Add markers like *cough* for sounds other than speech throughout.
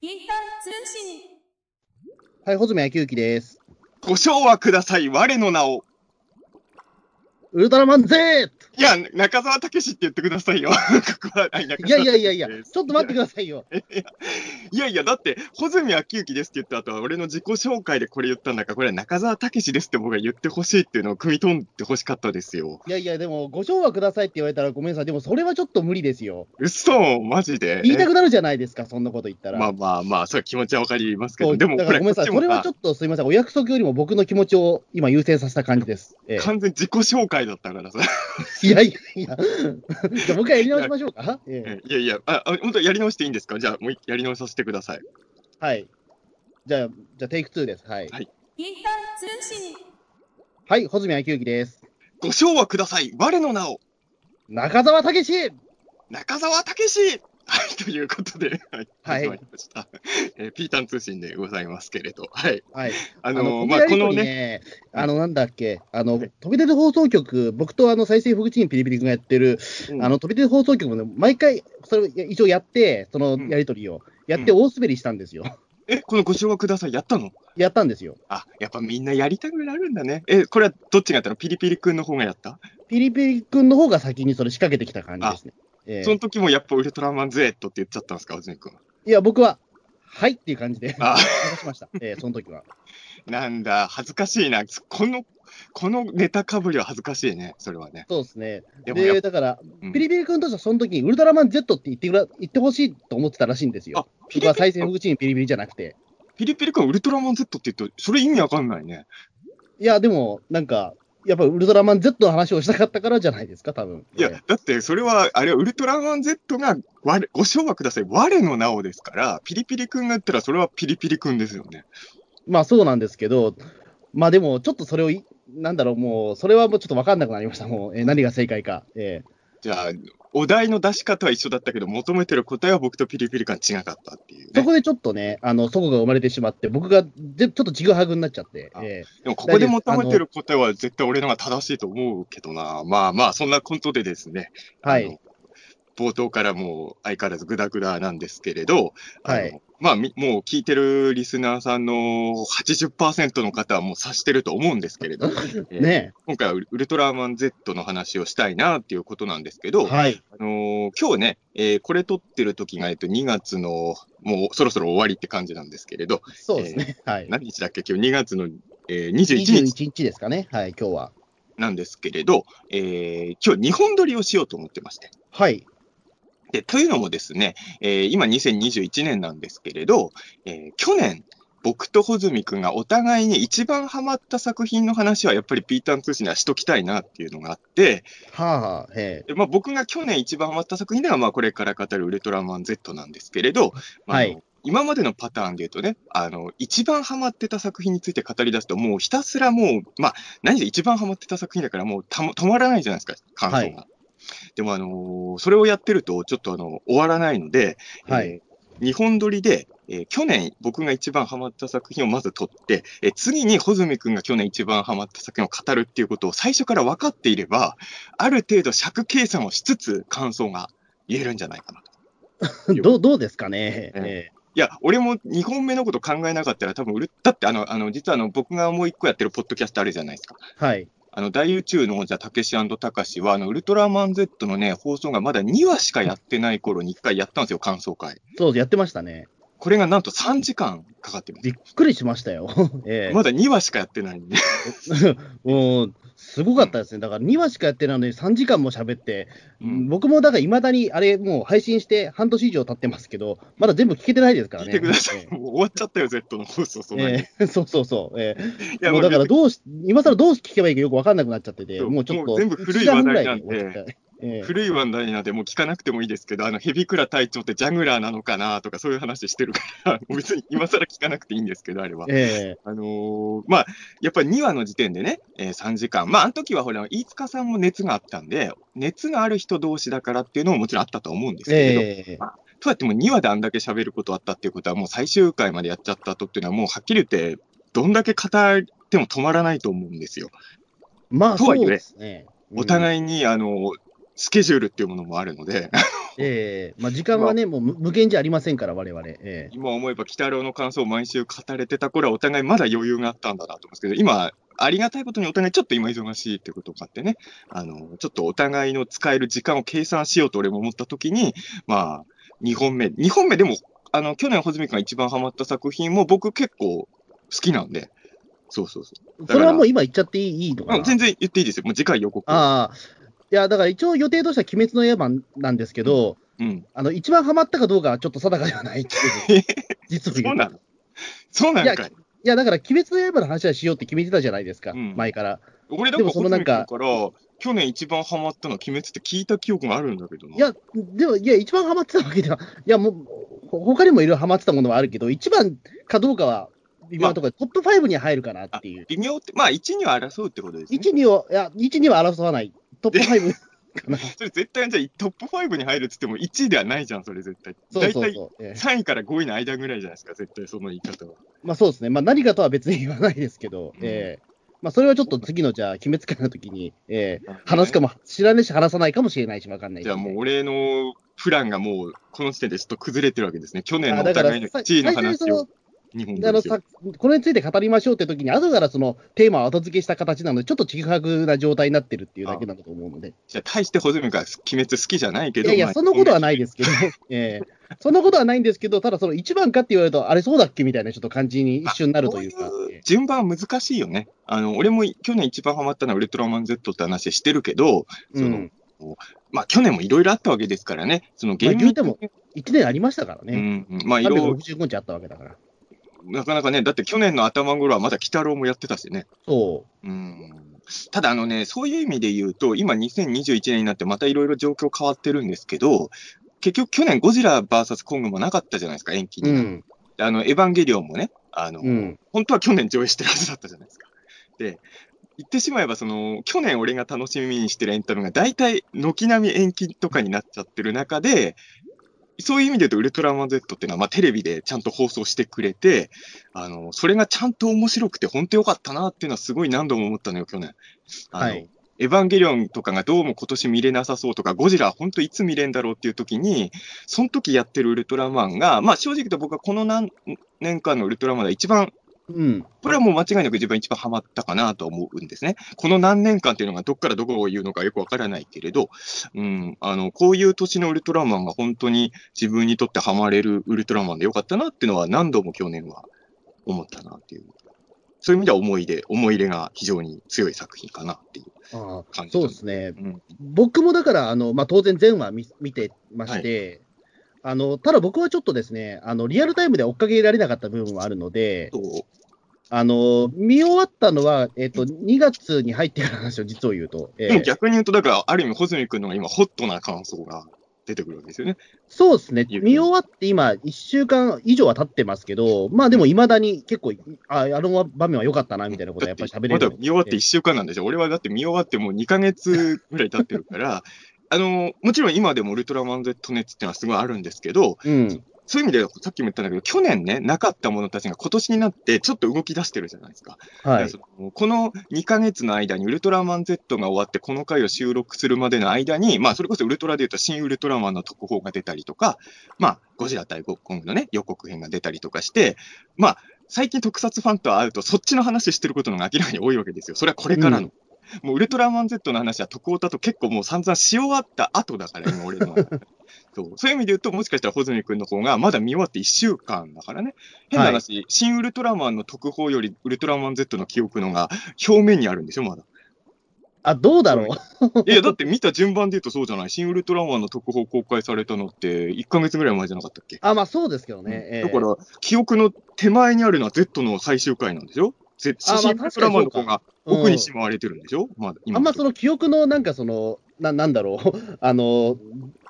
ピーター通信。はい、穂積昭之です。ご賞はください、我の名を。ウルトラマン Z! いや、中澤武史って言ってくださいよ。*laughs* い、や澤いやいやいや、ちょっと待ってくださいよ。いやいや、だって、穂積昭之ですって言った後は、俺の自己紹介でこれ言ったんだから、これは中澤武史ですって僕が言ってほしいっていうのを汲み取ってほしかったですよ。いやいや、でも、ご賞はくださいって言われたらごめんなさい。でも、それはちょっと無理ですよ。嘘マジで言いたくなるじゃないですか、そんなこと言ったら。まあまあまあ、そういう気持ちはわかりますけど、でも、だからごめんなさい。それはちょっっとすいません。お約束よりも僕の気持ちを今優先させた感じです。ええ完全自己紹介だったからさ。いやいやいや。じゃあ、もう一回やり直しましょうか。ええいやいや、あ、あ本当やり直していいんですか？じゃあ、もうやり直させてください。はい。じゃあ、じゃあ、テイク2です。はい。はいピーター通信。はい、穂積昭之です。ご賞はください、我の名を。中澤武史中澤武史はい、ということで、はい、はい始まりました。えーピータン通信でございますけれど、はい。はい。あのーのまあ、このね、ね、あの、なんだっけ、あの、はい飛び出て放送局、僕とあの、再生福地にピリピリ君がやってる、うんあの、飛び出て放送局もね、毎回、それを一応やって、そのうんやりとりを、やって大滑りしたんですよ。え、このご賞はください、やったの？やったんですよ。あ、やっぱみんなやりたくなるんだね。え、これはどっちがやったの？ピリピリ君の方がやった、ピリピリ君の方が先にそれ仕掛けてきた感じですね。ええその時もやっぱウルトラマン Z って言っちゃったんですか、君。いや、僕は、はいっていう感じで、あ流しました。ええその時は。なんだ、恥ずかしいな。この、このネタかぶりは恥ずかしいね、それはね。そうですね。でもで、だから、うんピリピリ君としてはその時にウルトラマン Z って言ってくら言ってほしいと思ってたらしいんですよ。あ、ピ僕は再リピリ生福地にピリピリじゃなくて。ピリピリ君ウルトラマン Z って言うと、それ意味わかんないね。いや、でも、なんか、やっぱウルトラマン Z の話をしたかったからじゃないですか、多分いや、ええだってそれは、あれはウルトラマン Z が我、ご賞はください、我の名をですから、ピリピリ君が言ったら、それはピリピリ君ですよね。まあそうなんですけど、まあでも、ちょっとそれをい、なんだろう、もう、それはもうちょっと分かんなくなりました、もう、えー何が正解か。えじゃあ、お題の出し方は一緒だったけど、求めてる答えは僕とピリピリ君違かったっていうね。ーそこでちょっとね、あの、そこが生まれてしまって、僕がぜちょっとちぐはぐになっちゃって、あえでも、ここで求めてる答えは絶対俺のが正しいと思うけどな。まあまあ、そんなことでですね。ーはい。冒頭からもう相変わらずグダグダなんですけれど、はいまあ、みもう聞いてるリスナーさんの80%の方はもう察してると思うんですけれど、*laughs* えーね今回はウルトラマン Z の話をしたいなっていうことなんですけど、はい。あのー今日ね、えーこれ撮ってる時が、えっと、2月のもうそろそろ終わりって感じなんですけれど、そうですね。はい。何日だっけ、今日2月の、えー21日21日ですかね。はい、今日は。なんですけれど、えー今日2本撮りをしようと思ってまして。はい。でというのもですね、えー今2021年なんですけれど、えー去年、僕と穂積君がお互いに一番ハマった作品の話はやっぱりピーターン通信ではしときたいなっていうのがあって、はあ、はあ、へでまあ、僕が去年一番ハマった作品では、まあ、これから語るウルトラマン Z なんですけれど、まあ今までのパターンで言うとね、あの、一番ハマってた作品について語り出すと、もうひたすらもう、まあ、何で一番ハマってた作品だから、もうたも止まらないじゃないですか、感想が。はいでも、あのーそれをやってると、ちょっとあの、終わらないので、はいえー日本撮りで、えー去年僕が一番ハマった作品をまず撮って、えー次に穂積君が去年一番ハマった作品を語るっていうことを最初から分かっていれば、ある程度尺計算をしつつ感想が言えるんじゃないかなと。え。*laughs* どう、どうですかね。ええいや、俺も2本目のこと考えなかったら多分売る、だってあの、あの、実はあの、僕がもう一個やってるポッドキャストあるじゃないですか。えはい。あの、大宇宙の王者、たけしたかしは、あの、ウルトラマン Z のね、放送がまだ2話しかやってない頃に一回やったんですよ、感想会。そう、やってましたね。これがなんと3時間かかってます。びっくりしましたよ。*laughs* ええまだ2話しかやってないんで。*laughs* もう、すごかったですね。だから2話しかやってないのに3時間も喋って、うん僕もだからいまだにあれもう配信して半年以上経ってますけど、まだ全部聞けてないですからね。聞いてください。もう終わっちゃったよ、Z の放送、そんなに。ええ *laughs* そうそうそう。ええいや、もうだからうどうし、今更どう聞けばいいかよく分かんなくなっちゃってて、もうちょっと、全部古い話題なんで1時間ぐらいで終わっちゃったええ古い話題なんで、もう聞かなくてもいいですけど、あの、ヘビクラ隊長ってジャグラーなのかなとか、そういう話してるから、別に今更聞かなくていいんですけど、あれは。えあのーまあ、やっぱり2話の時点でね、えー3時間。まあ、あの時はほら、飯塚さんも熱があったんで、熱がある人同士だからっていうのももちろんあったと思うんですえけれど、ええとはいっても2話であんだけ喋ることあったっていうことは、もう最終回までやっちゃった後っていうのは、もうはっきり言って、どんだけ語っても止まらないと思うんですよ。まあ、とはいえそうですね。い、お互いに、あの、スケジュールっていうものもあるので、ええまあ、時間はね、もう無無限じゃありませんから、我々。ええ今思えば、鬼太郎の感想を毎週語れてた頃は、お互いまだ余裕があったんだなと思うんですけど、今、ありがたいことにお互いちょっと今忙しいってことがあってね、あの、ちょっとお互いの使える時間を計算しようと俺も思ったときに、まあ、2本目、2本目でも、あの、去年、穂積君が一番ハマった作品も僕結構好きなんで、そうそうそう。それはもう今言っちゃっていいいいのかな？うん全然言っていいですよ。もう次回予告。ああ。いや、だから一応予定としては鬼滅の刃なんですけど、うん。あの、一番ハマったかどうかはちょっと定かではないっていう。*laughs* 実を言うと。そうなの？そうなんかい。いや、だから、鬼滅の刃の話はしようって決めてたじゃないですか、うん前から。俺だから、でもそのなんか去年一番ハマったのは鬼滅って聞いた記憶があるんだけどな。いや、でも、いや、一番ハマってたわけでは、いや、もう、ほ他にもいろいろハマってたものはあるけど、一番かどうかは、微妙なところで、トップ5には入るかなっていう。微妙って、まあ、1、2は争うってことですね。1、2を、いや、1、2は争わない。トップ5かな。*laughs* それ絶対じゃあトップ5に入るっつっても1位ではないじゃん、それ絶対。大体そうそう。ええ3位から5位の間ぐらいじゃないですか、絶対その言い方は。まあそうですね。まあ何かとは別に言わないですけど、うんええまあそれはちょっと次の、じゃあ、鬼滅会の時に、ええ話すかも、知らねえし話さないかもしれないし、わかんないし。じゃあもう俺のプランがもうこの時点でちょっと崩れてるわけですね。去年のお互いの1位の話を日本あのさ。これについて語りましょうって時に、後からそのテーマを後付けした形なので、ちょっとちぐはぐな状態になってるっていうだけなんだと思うので。じゃあ大して穂積が鬼滅好きじゃないけど。いやいや、まあそんなことはないですけど、*laughs* ええそんなことはないんですけど、ただその一番かって言われると、あれそうだっけみたいなちょっと感じに一瞬なるというか。こうええ順番は難しいよね。あの、俺も去年一番ハマったのはウルトラマン Z って話してるけど、そのうん。まあ去年もいろいろあったわけですからね。そのゲーム、まあ言うても1年ありましたからうね。んうん、まあいろいろ、365日あったわけだから。なかなかね、だって去年の頭頃はまだ鬼太郎もやってたしね。そうんただあのね、そういう意味で言うと、今2021年になってまたいろいろ状況変わってるんですけど、結局去年ゴジラ VS コングもなかったじゃないですか、延期う。うに。ん。あの、エヴァンゲリオンもね、あの、うん。本当は去年上映してるはずだったじゃないですか。で、言ってしまえば、その、去年俺が楽しみにしてるエンタメが大体軒並み延期とかになっちゃってる中で、そういう意味で言うと、ウルトラマン Z っていうのは、まあ、テレビでちゃんと放送してくれて、あの、それがちゃんと面白くて、本当よかったなっていうのはすごい何度も思ったのよ、去年。あの、はいエヴァンゲリオンとかがどうも今年見れなさそうとか、ゴジラ本当いつ見れんだろうっていう時に、その時やってるウルトラマンが、まあ正直言うと僕はこの何年間のウルトラマンで一番うん。これはもう間違いなく自分一番ハマったかなと思うんですね。この何年間っていうのがどっからどこを言うのかよくわからないけれど、うん、あの、こういう年のウルトラマンが本当に自分にとってハマれるウルトラマンでよかったなっていうのは何度も去年は思ったなっていう。そういう意味では思い出、思い入れが非常に強い作品かなっていうああ感じ。そうですね。うん。僕もだから、あのまあ、当然、全話見見てまして、あのただ僕はちょっとですねあの、リアルタイムで追っかけられなかった部分もあるので、あの見終わったのは、えっと2月に入ってからなんですよ、実を言うと。えー逆に言うと、だから、ある意味、穂積君のが今、ホットな感想が出てくるわけですよね。そうですね、見終わって今、1週間以上は経ってますけど、まあでも、いまだに結構、ああの場面は良かったなみたいなことはやっぱり喋れるまだ見終わって1週間なんでしょ。俺はだって見終わってもう2ヶ月ぐらい経ってるから、あの、もちろん今でもウルトラマン Z 熱っていうのはすごいあるんですけど、うん、そういう意味でさっきも言ったんだけど、去年ね、なかったものたちが今年になってちょっと動き出してるじゃないですか。はいのこの2ヶ月の間にウルトラマン Z が終わってこの回を収録するまでの間に、まあそれこそウルトラで言うと新ウルトラマンの特報が出たりとか、まあゴジラ対コングのね、予告編が出たりとかして、まあ最近特撮ファンと会うとそっちの話してることの方が明らかに多いわけですよ。それはこれからの。うん *laughs* もうウルトラマン Z の話は特報だと結構もう散々し終わった後だから、今俺の。*laughs* そう。そういう意味で言うと、もしかしたら穂積君の方がまだ見終わって1週間だからね。変な話、新ウルトラマンの特報よりウルトラマン Z の記憶のが表面にあるんでしょ、まだ。あどうだろう、いや、だって見た順番で言うとそうじゃない？新ウルトラマンの特報公開されたのって1ヶ月ぐらい前じゃなかったっけ、あまあそうですけどね、えーだから、記憶の手前にあるのは Z の最終回なんでしょ？Z あまあ新ウルトラマンの方が奥にうんしまわれてるんでしょ、まだ今あんまその記憶のなんかその、ななんだろう、*laughs* あの、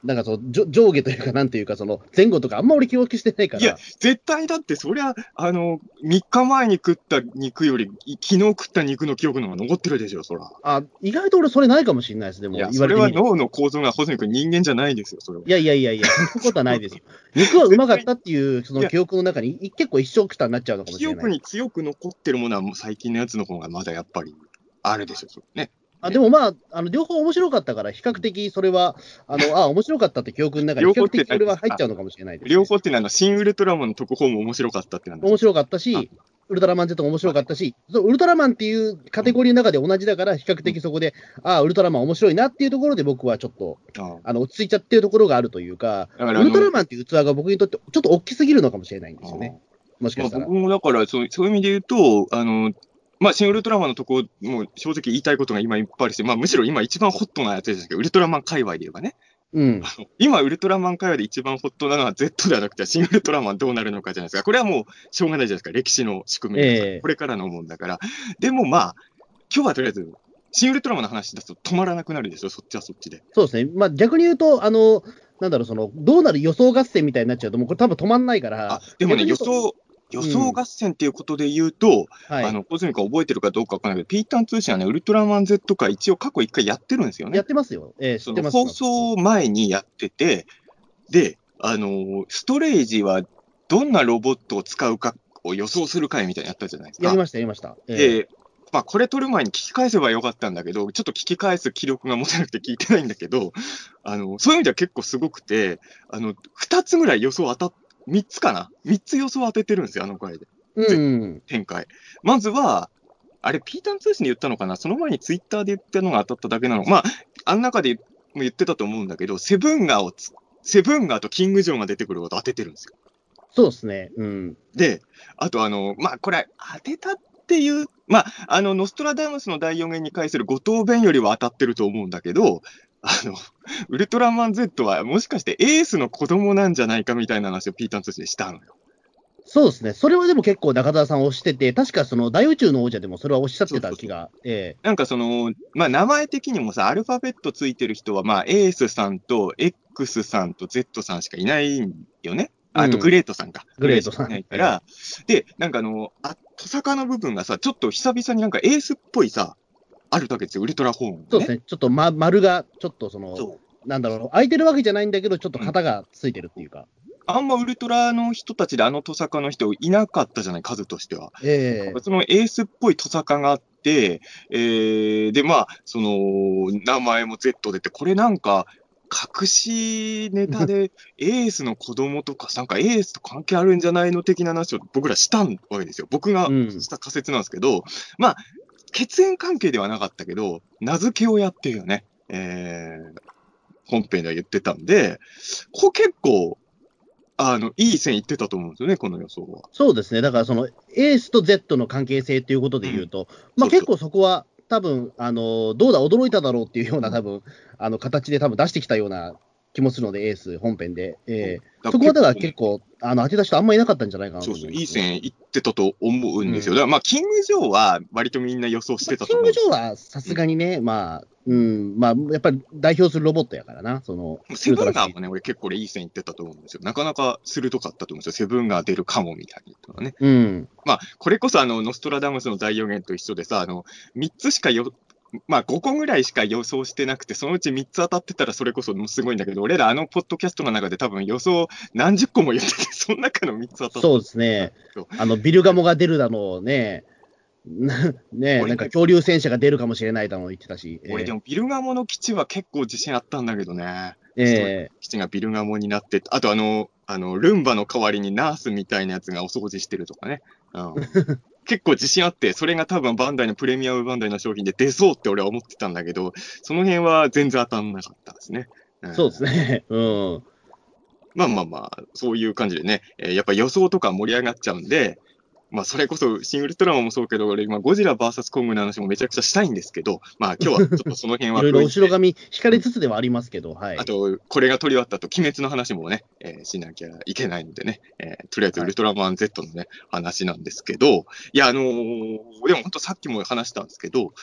なんかその上上下というか、なんていうか、その前後とか、あんま俺記憶してないから。いや、絶対だって、そりゃ、あの、3日前に食った肉より、い昨日食った肉の記憶の方が残ってるでしょ、そら。あ意外と俺、それないかもしれないです、でも、いや、それは脳の構造が、穂積君人間じゃないですよ、それは。いやいやいやいや、そんなことはないですよ。*laughs* 肉はうまかったっていう、その記憶の中に、い結構一生くたになっちゃうのかもし記れない。憶に強く残ってるものは、もう最近のやつの方がまだやっぱりあるでしょ、それね。あでもまあ、あの両方面白かったから、比較的それは、あのあ面白かったって記憶の中に、比較的それは入っちゃうのかもしれないです、ね。両方っていうのは新ウルトラマンの特報も面白かったってなんです面白かったし、ウルトラマン Z も面白かったし、ウルトラマンっていうカテゴリーの中で同じだから、比較的そこで、ああ、ウルトラマン面白いなっていうところで、僕はちょっとあ。あの落ち着いちゃってるところがあるというか、ウルトラマンっていう器が僕にとってちょっと大きすぎるのかもしれないんですよね、もしかまあ、したら。僕もだからそう、そういう意味で言うと、あの、まあ、新ウルトラマンのとこ、もう正直言いたいことが今いっぱいあるし、まあ、むしろ今一番ホットなやつですけど、ウルトラマン界隈で言えばね、うん、今、ウルトラマン界隈で一番ホットなのは Z ではなくて、新ウルトラマンどうなるのかじゃないですか。これはもうしょうがないじゃないですか。歴史の宿命ですからええこれからのもんだから。でもまあ、今日はとりあえず、新ウルトラマンの話出すと止まらなくなるでしょ、そっちはそっちで。そうですね、まあ、逆に言うと、あのなんだろう、そのどうなる予想合戦みたいになっちゃうと、もうこれ、多分止まんないからあ、でもね、予想、予想合戦っていうことで言うと、はい、あの、小泉君覚えてるかどうかわからないけど、ピータン通信はね、ウルトラマン Z か一応過去一回やってるんですよね。やってますよ、ええ知そ。の放送前にやってて、で、あのーストレージはどんなロボットを使うかを予想する会みたいなのやったじゃないですか。やりました、やりました。ええで、まあ、これ撮る前に聞き返せばよかったんだけど、ちょっと聞き返す気力が持てなくて聞いてないんだけど、あの、そういう意味では結構すごくて、あの、二つぐらい予想当たっ、三つかな？三つ予想当ててるんですよ、あの回で。うん、展開。まずは、あれ、ピーターン通信で言ったのかな？その前にツイッターで言ったのが当たっただけなの。まあ、あん中でも言ってたと思うんだけど、セブンガーをつ、セブンガーとキングジョーが出てくること当ててるんですよ。そうですね、うん、で、あとあの、まあ、これ、当てたっていう、まあ、あの、ノストラダムスの第4弦に関する五等弁よりは当たってると思うんだけど、あの、ウルトラマン Z はもしかしてエースの子供なんじゃないかみたいな話をピーターン通信でしたのよ。そうですね、それはでも結構中澤さん推してて、確かその大宇宙の王者でもそれはおっしゃってた気が、えなんかその、まあ、名前的にもさ、アルファベットついてる人は、まあ、エースさんと X さんと Z さんしかいないんよね。ああと、うんグレートさんか。グレートさんいないから、で、なんかあの、あ、トサカの部分がさ、ちょっと久々になんかエースっぽいさ、あるわけですよ、ウルトラホーン、ね。そうですね、ちょっと、ま、丸がちょっとその、そう。なんだろう、空いてるわけじゃないんだけど、ちょっと型がついてるっていうか、あんまウルトラの人たちであのトサカの人いなかったじゃない、数としては。ええそのエースっぽいトサカがあって、えー、で、まあ、その、名前も Z 出て、これなんか、隠しネタで、*laughs* エースの子供とか、なんかエースと関係あるんじゃないの的な話を僕らしたわけですよ。僕がうんした仮説なんですけど、まあ、血縁関係ではなかったけど、名付けをやってるよね。えー、本編では言ってたんで、これ結構、あの、いい線いってたと思うんですよね、この予想は。そうですね、だからそのエースと Z の関係性っていうことで言うと、うそうあ結構そこは、多分あのどうだ、驚いただろうっていうような、多分あの形で多分出してきたような気もするので、エース本編で。えーそこはだから結構、あの当てた人あんまりいなかったんじゃないかなとそうそう、思いいい線いってたと思うんですよ。うんだからまあ、キング・ジョーは割とみんな予想してたキング・と思う。ジョーはさすがにね、まあ、うん、まあ、やっぱり代表するロボットやからな、その、セブンガーもね、俺結構俺いい線いってたと思うんですよ。なかなか鋭かったと思うんですよ。セブンガー出るかもみたいなのね。うん、まあ、これこそあの、ノストラダムスの第4弦と一緒でさ、あの、3つしかよ、まあ、5個ぐらいしか予想してなくて、そのうち3つ当たってたらそれこそすごいんだけど、俺らあのポッドキャストの中で多分予想何十個も言ってて、その中の3つ当たった。そうですね、あのビルガモが出るだのをね、ねなんか恐竜戦車が出るかもしれないだの言ってたし、え俺でもビルガモの基地は結構自信あったんだけどね。ええ基地がビルガモになって、あとあの、あの、ルンバの代わりにナースみたいなやつがお掃除してるとかね。結構自信あって、それが多分バンダイのプレミアムバンダイの商品で出そうって俺は思ってたんだけど、その辺は全然当たんなかったですね。ん。そうですね、うん、まあまあまあ、そういう感じでね、えーやっぱ予想とか盛り上がっちゃうんで、まあそれこそ、シン・ウルトラマンもそうけど、俺今ゴジラ VS コングの話もめちゃくちゃしたいんですけど、まあ今日はちょっと *laughs* その辺いはろいろ置いて後ろ髪引かれつつではありますけど、はいあ。と、これが取り終わった後、鬼滅の話もね、えーしなきゃいけないのでね、えーとりあえずウルトラマン Z のね、話なんですけど、いや、あのーでも本当さっきも話したんですけど、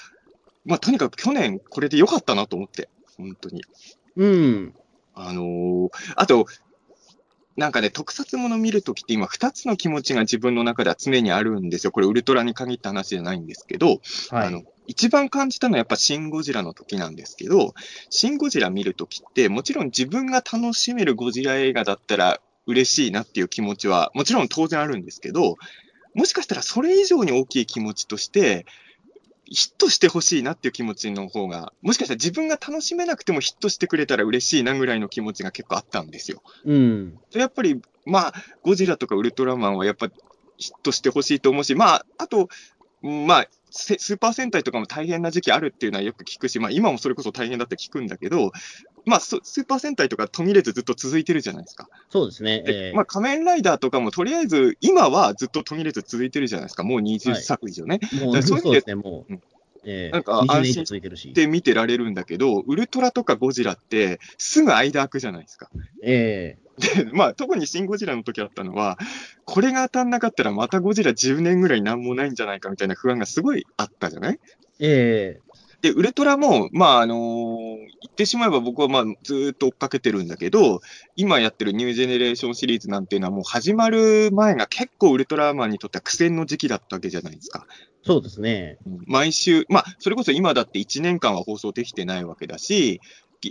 まあとにかく去年これで良かったなと思って、本当に。うん、あのーあと、なんかね、特撮もの見るときって今、二つの気持ちが自分の中では常にあるんですよ。これ、ウルトラに限った話じゃないんですけど、はい。あの、一番感じたのはやっぱシン・ゴジラの時なんですけど、シン・ゴジラ見るときって、もちろん自分が楽しめるゴジラ映画だったら嬉しいなっていう気持ちは、もちろん当然あるんですけど、もしかしたらそれ以上に大きい気持ちとして、ヒットしてほしいなっていう気持ちの方が、もしかしたら自分が楽しめなくてもヒットしてくれたら嬉しいなぐらいの気持ちが結構あったんですよ。うん。でやっぱり、まあ、ゴジラとかウルトラマンはやっぱヒットしてほしいと思うし、まあ、あと、うんまあ、せスーパー戦隊とかも大変な時期あるっていうのはよく聞くし、まあ、今もそれこそ大変だって聞くんだけど、まあ、そスーパー戦隊とか途切れずずっと続いてるじゃないですか。そうですね。でえーまあ、仮面ライダーとかもとりあえず今はずっと途切れず続いてるじゃないですか。もう20はい作以上ね。もう、だからそういう意味でそうですね、もう。うんえー、なんか20年以安心し。で見てられるんだけど、ウルトラとかゴジラってすぐ間空くじゃないですか。えで、まあ、特にシン・ゴジラの時あったのは、これが当たんなかったらまたゴジラ10年ぐらいなんもないんじゃないかみたいな不安がすごいあったじゃない？ー、えで、ウルトラも、まあ、あのー言ってしまえば僕はまあ、ずーっと追っかけてるんだけど、今やってるニュージェネレーションシリーズなんていうのはもう始まる前が結構ウルトラマンにとっては苦戦の時期だったわけじゃないですか。ー、そうですね。毎週、まあ、それこそ今だって1年間は放送できてないわけだし、ぎ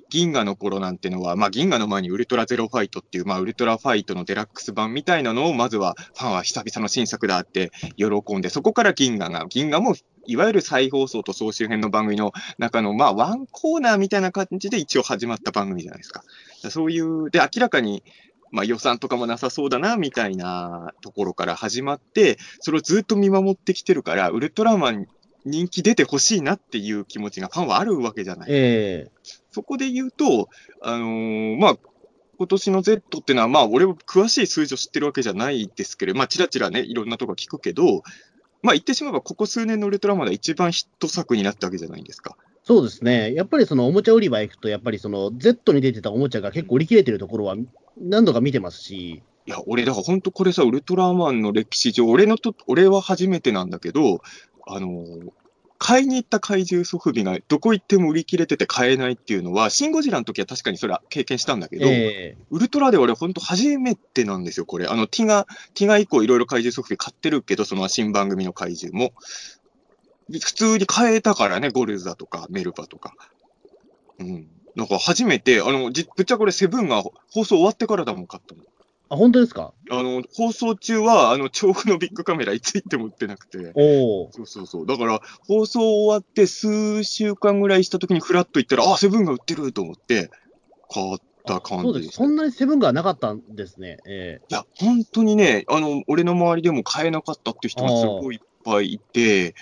銀河の頃なんてのは、まあ、銀河の前にウルトラゼロファイトっていう、まあ、ウルトラファイトのデラックス版みたいなのを、まずはファンは久々の新作だって喜んで、そこから銀河が、銀河もいわゆる再放送と総集編の番組の中の、まあ、ワンコーナーみたいな感じで一応始まった番組じゃないですか。そういう、で、明らかに、まあ、予算とかもなさそうだな、みたいなところから始まって、それをずっと見守ってきてるから、ウルトラマン人気出てほしいなっていう気持ちがファンはあるわけじゃない。えそこで言うと、あのーまあ、今年の Z っていうのは、まあ、俺も詳しい数字を知ってるわけじゃないですけど、まあ、ちらちらね、いろんなとこ聞くけど、まあ、言ってしまえば、ここ数年のウルトラマンで一番ヒット作になったわけじゃないですか。そうですね。やっぱりそのおもちゃ売り場行くと、やっぱりその Z に出てたおもちゃが結構売り切れてるところは何度か見てますし、いや、俺、だから本当これさ、ウルトラマンの歴史上、俺のと、俺は初めてなんだけど、あのー買いに行った怪獣ソフビがどこ行っても売り切れてて買えないっていうのは、シン・ゴジラの時は確かにそれは経験したんだけど、えウルトラで俺本当初めてなんですよ、これ。あの、ティガ、ティガ以降いろいろ怪獣ソフビ買ってるけど、その新番組の怪獣も。で普通に買えたからね、ゴルザとかメルバとか。うん。なんか初めて、あの、じぶっちゃこれセブンが放送終わってからだもん、買ったの。あ、本当ですか？あの、放送中は、あの、調布のビッグカメラいつ行っても売ってなくて。おお。そうそうそう。だから、放送終わって数週間ぐらいした時にフラッと行ったら、あ、セブンが売ってると思って、買った感そうです。そんなにセブンがなかったんですね。えいや、本当にね、あの、俺の周りでも買えなかったっていう人がすごいいっぱいいて、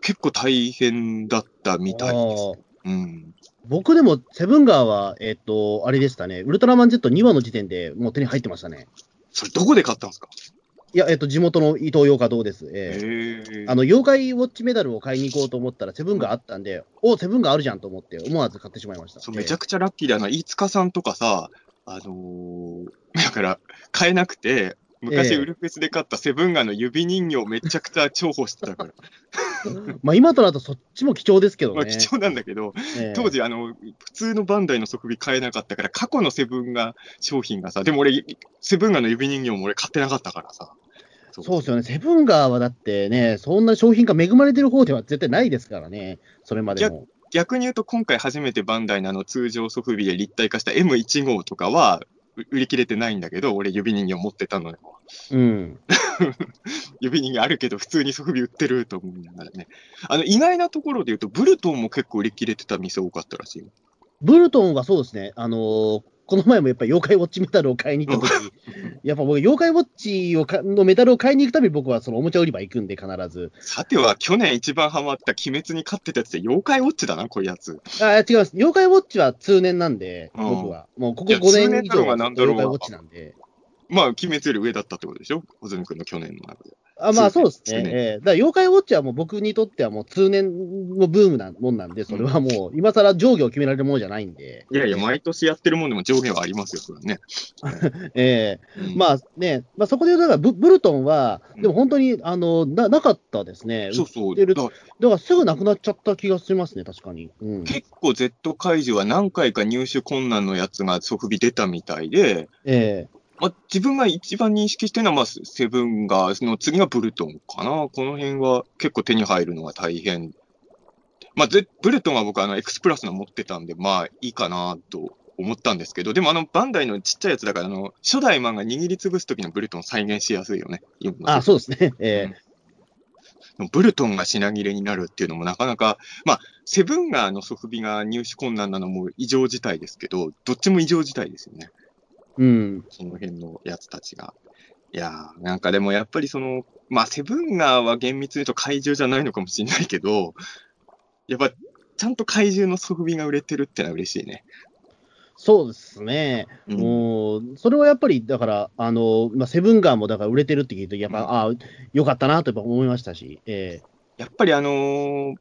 結構大変だったみたいです。うん。僕でもセブンガーは、えっ、と、あれでしたね。ウルトラマン Z2 話の時点でもう手に入ってましたね。それどこで買ったんですか？いや、えっ、と、地元の伊東洋華堂です。えへえ。あの、妖怪ウォッチメダルを買いに行こうと思ったら、セブンがあったんで、おセブンがあるじゃんと思って、思わず買ってしまいました。そうめちゃくちゃラッキーだな。飯塚さんとかさ、あのー *laughs* だから、買えなくて、昔ええウルフェスで買ったセブンガの指人形めちゃくちゃ重宝してたから。*laughs* まあ、今となるとそっちも貴重ですけどね。まあ貴重なんだけど、ええ当時あの、普通のバンダイの即備買えなかったから、過去のセブンガ商品がさ、でも俺、セブンガの指人形も俺買ってなかったからさ。そそうですよね。セブンガーはだってね、そんな商品が恵まれてる方では絶対ないですからね。それまでも。逆に言うと、今回初めてバンダイのあの通常ソフビで立体化した M15 とかは、う売り切れてないんだけど、俺指人形持ってたのよ。うん。*laughs* 指人形あるけど、普通にソフビ売ってると思いながらね。あの、意外なところで言うと、ブルトンも結構売り切れてた店多かったらしいよ。ブルトンはそうですね。あのーこの前もやっぱり妖怪ウォッチメダルを買いに行った時 *laughs* やっぱ僕、妖怪ウォッチをかのメダルを買いに行くたびに僕はそのおもちゃ売り場行くんで、必ず。さては、去年一番ハマった鬼滅に勝ってたやつで、妖怪ウォッチだな、こういうやつ。あ、違います。妖怪ウォッチは通年なんで、うん僕は。もうここいや5年以上妖怪ウォッチなんで。まあ、鬼滅より上だったってことでしょ？小泉君の去年の中で。あまあそうですね。ええだから妖怪ウォッチはもう僕にとってはもう通年のブームなもんなんで、それはもう今更上下を決められるものじゃないんで。いやいや、毎年やってるもんでも上限はありますよ、それはね。*laughs* ええうんまあね、まあそこで言うとだからブブルトンは、でも本当にあのななかったですね。そうそう。だからだからすぐなくなっちゃった気がしますね、確かに。うん、結構 Z 怪獣は何回か入手困難のやつがソフビ出たみたいで、ええまあ、自分が一番認識してるのは、まあ、セブンが、その次がブルトンかな。この辺は結構手に入るのが大変。まあ、ゼブルトンは僕、あの、エクスプラスの持ってたんで、まあ、いいかなと思ったんですけど、でもあの、バンダイのちっちゃいやつだから、あの、初代マンが握りつぶす時のブルトン再現しやすいよね。今のあ、そうですね。*laughs* ええブルトンが品切れになるっていうのもなかなか、まあ、セブンガーのソフビが入手困難なのも異常事態ですけど、どっちも異常事態ですよね。うん。その辺のやつたちが。いやー、なんかでもやっぱりその、まあ、セブンガーは厳密に言うと怪獣じゃないのかもしれないけど、やっぱ、ちゃんと怪獣のソフビが売れてるってのは嬉しいね。そうですね。うんもう、それはやっぱり、だから、あの、まあ、セブンガーもだから売れてるって聞いて、やっぱ、うんああ、よかったなとやっぱ思いましたし、えやっぱりあのー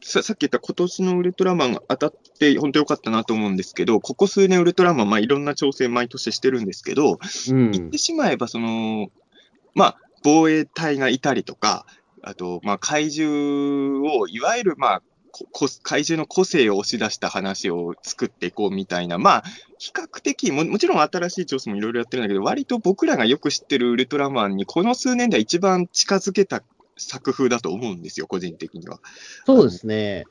ささっき言った今年のウルトラマンが当たって本当良かったなと思うんですけど、ここ数年ウルトラマン、まあいろんな調整毎年してるんですけど、えうん。言ってしまえばその、まあ防衛隊がいたりとか、あと、まあ怪獣を、いわゆるまあ、怪獣の個性を押し出した話を作っていこうみたいな、まあ、比較的も、もちろん新しい調査もいろいろやってるんだけど、割と僕らがよく知ってるウルトラマンに、この数年では一番近づけた作風だと思うんですよ、個人的には。そうですね。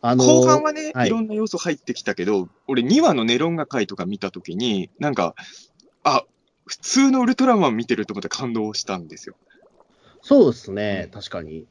あの、後半はね、はいい、ろんな要素入ってきたけど、俺2話のネロンガ会とか見たときに、なんか、あ、普通のウルトラマン見てると思って感動したんですよ。そうですね、確かに。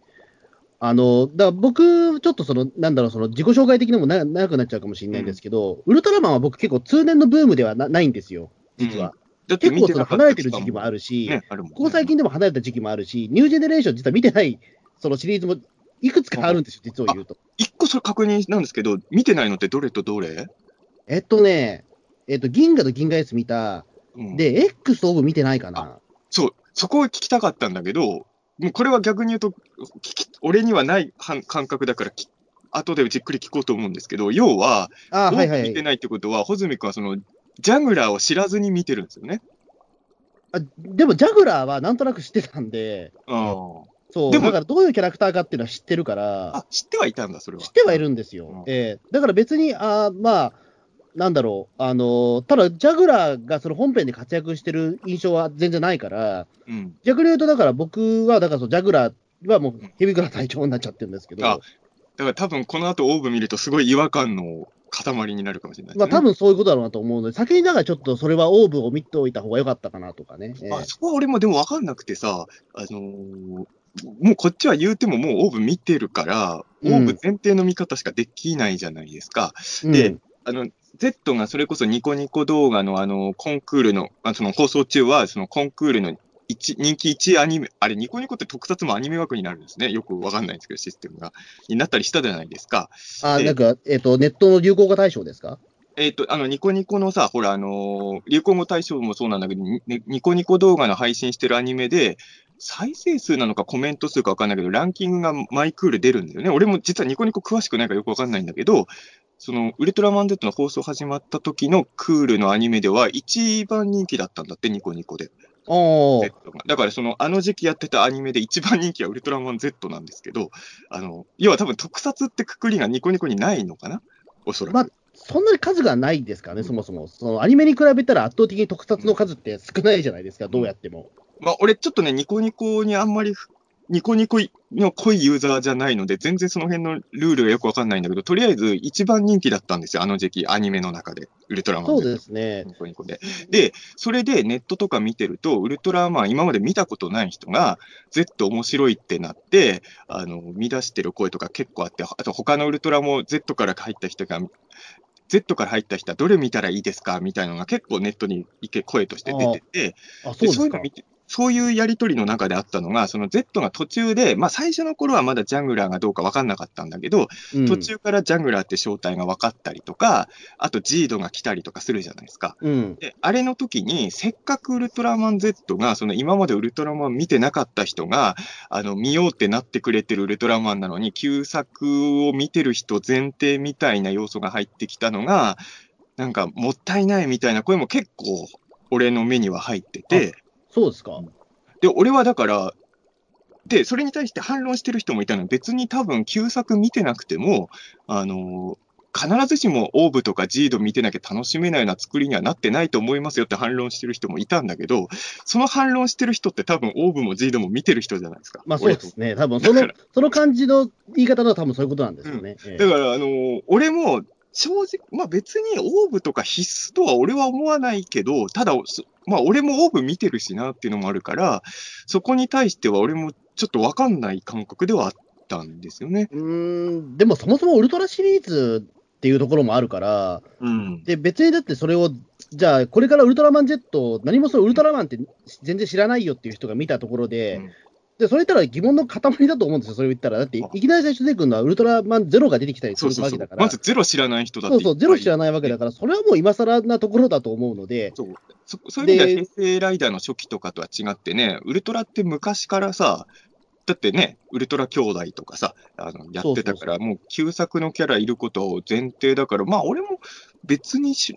あの、だから僕、ちょっとその、なんだろう、その自己紹介的にもな長くなっちゃうかもしれないんですけど、ウルトラマンは僕結構通年のブームではなないんですよ、実は。だって結構その離れてる時期もあるし、ね、あるねここ最近でも離れた時期もあるし、ニュージェネレーション実は見てない、そのシリーズもいくつかあるんですよ、実を言うと。一個それ確認なんですけど、見てないのってどれとどれ、えっとね、えっと、銀河と銀河 S 見た、うん、で、X とオブ見てないかな。そう、そこを聞きたかったんだけど、もうこれは逆に言うと、聞き俺にはない感感覚だからき、後でじっくり聞こうと思うんですけど、要は、あはいはい見て。ないってことは、穂積君はその、ジャグラーを知らずに見てるんですよね。あでも、ジャグラーはなんとなく知ってたんで、あそう、でもだからどういうキャラクターかっていうのは知ってるから、あ、知ってはいたんだ、それは。知ってはいるんですよ。うん。ええ。だから別に、あーまあ、なんだろう、あのーただ、ジャグラーがその本編で活躍してる印象は全然ないから、うん。逆に言うと、だから僕は、だからそのジャグラーはもうヘビグラ隊長になっちゃってるんですけど、あだから多分この後オーブ見るとすごい違和感の塊になるかもしれないですまあね。多分そういうことだろうなと思うので、先にだからちょっとそれはオーブを見ておいた方が良かったかなとかね。ええあそこは俺もでも分かんなくてさ、あのーもうこっちは言うてももうオーブ見てるから、オうんーブ前提の見方しかできないじゃないですか。うんであの、Z がそれこそニコニコ動画のあの、コンクールの、あその放送中は、そのコンクールの一人気1アニメ、あれニコニコって特撮もアニメ枠になるんですね。よくわかんないんですけど、システムが。になったりしたじゃないですか。あ、でなんか、えっ、と、ネットの流行語大賞ですか？えっ、と、あの、ニコニコのさ、ほら、あのー流行語大賞もそうなんだけど、ニニコニコ動画の配信してるアニメで、再生数なのかコメント数かわかんないけど、ランキングがマイクール出るんだよね。俺も実はニコニコ詳しくないからよくわかんないんだけど、その、ウルトラマン Z の放送始まった時のクールのアニメでは一番人気だったんだって、ニコニコで。おー Z が。だからその、あの時期やってたアニメで一番人気はウルトラマン Z なんですけど、あの、要は多分特撮ってくくりがニコニコにないのかな？おそらく。まあそんなに数がないですからね、そもそも。そのアニメに比べたら圧倒的に特撮の数って少ないじゃないですか、どうやっても。まあ、俺ちょっとね、ニコニコにあんまりふ、ニコニコの濃いユーザーじゃないので、全然その辺のルールがよくわかんないんだけど、とりあえず一番人気だったんですよ、あの時期、アニメの中で、ウルトラマンそうですね。ニコニコで。で、それでネットとか見てると、ウルトラマン、今まで見たことない人が、Z 面白いってなって、あの、見出してる声とか結構あって、あと他のウルトラも Z から入った人が、Z から入った人はどれ見たらいいですか？みたいなのが結構ネットに声として出てて、あ、そうでですか。そういうの見て、そういうやりとりの中であったのが、その Z が途中で、まあ最初の頃はまだジャングラーがどうか分かんなかったんだけど、うん途中からジャングラーって正体が分かったりとか、あとジードが来たりとかするじゃないですか。うん。で、あれの時に、せっかくウルトラマン Z が、その今までウルトラマン見てなかった人が、あの、見ようってなってくれてるウルトラマンなのに、旧作を見てる人前提みたいな要素が入ってきたのが、なんかもったいないみたいな声も結構、俺の目には入ってて、そうですか？で、俺はだから、で、それに対して反論してる人もいたのは、別に多分旧作見てなくても、あの必ずしもオーブとかジード見てなきゃ楽しめないような作りにはなってないと思いますよって反論してる人もいたんだけど、その反論してる人って多分オーブもジードも見てる人じゃないですか。まあそうですね。多分そのその感じの言い方のは多分そういうことなんですよね。ええだから、あの俺も正直、まあ別にオーブとか必須とは俺は思わないけど、ただ、そまあ、俺もオーブ見てるしなっていうのもあるから、そこに対しては俺もちょっとわかんない感覚ではあったんですよね。うーん、でもそもそもウルトラシリーズっていうところもあるから、うん。で、別にだってそれを、じゃあ、これからウルトラマン Z、何もそのウルトラマンって全然知らないよっていう人が見たところで、うんで、それ言ったら疑問の塊だと思うんですよ、それを言ったら。だって、いきなり最初出てくるのはウルトラマンゼロが出てきたりするそうそうそうわけだから。まずゼロ知らない人だってそうそう、ゼロ知らない。わけだから、それはもう今更なところだと思うので、そうそそういう意味ではで平成ライダーの初期とかとは違ってね、ウルトラって昔からさ、だってね、ウルトラ兄弟とかさ、あのやってたから、もう旧作のキャラいることを前提だから、まあ俺も別にし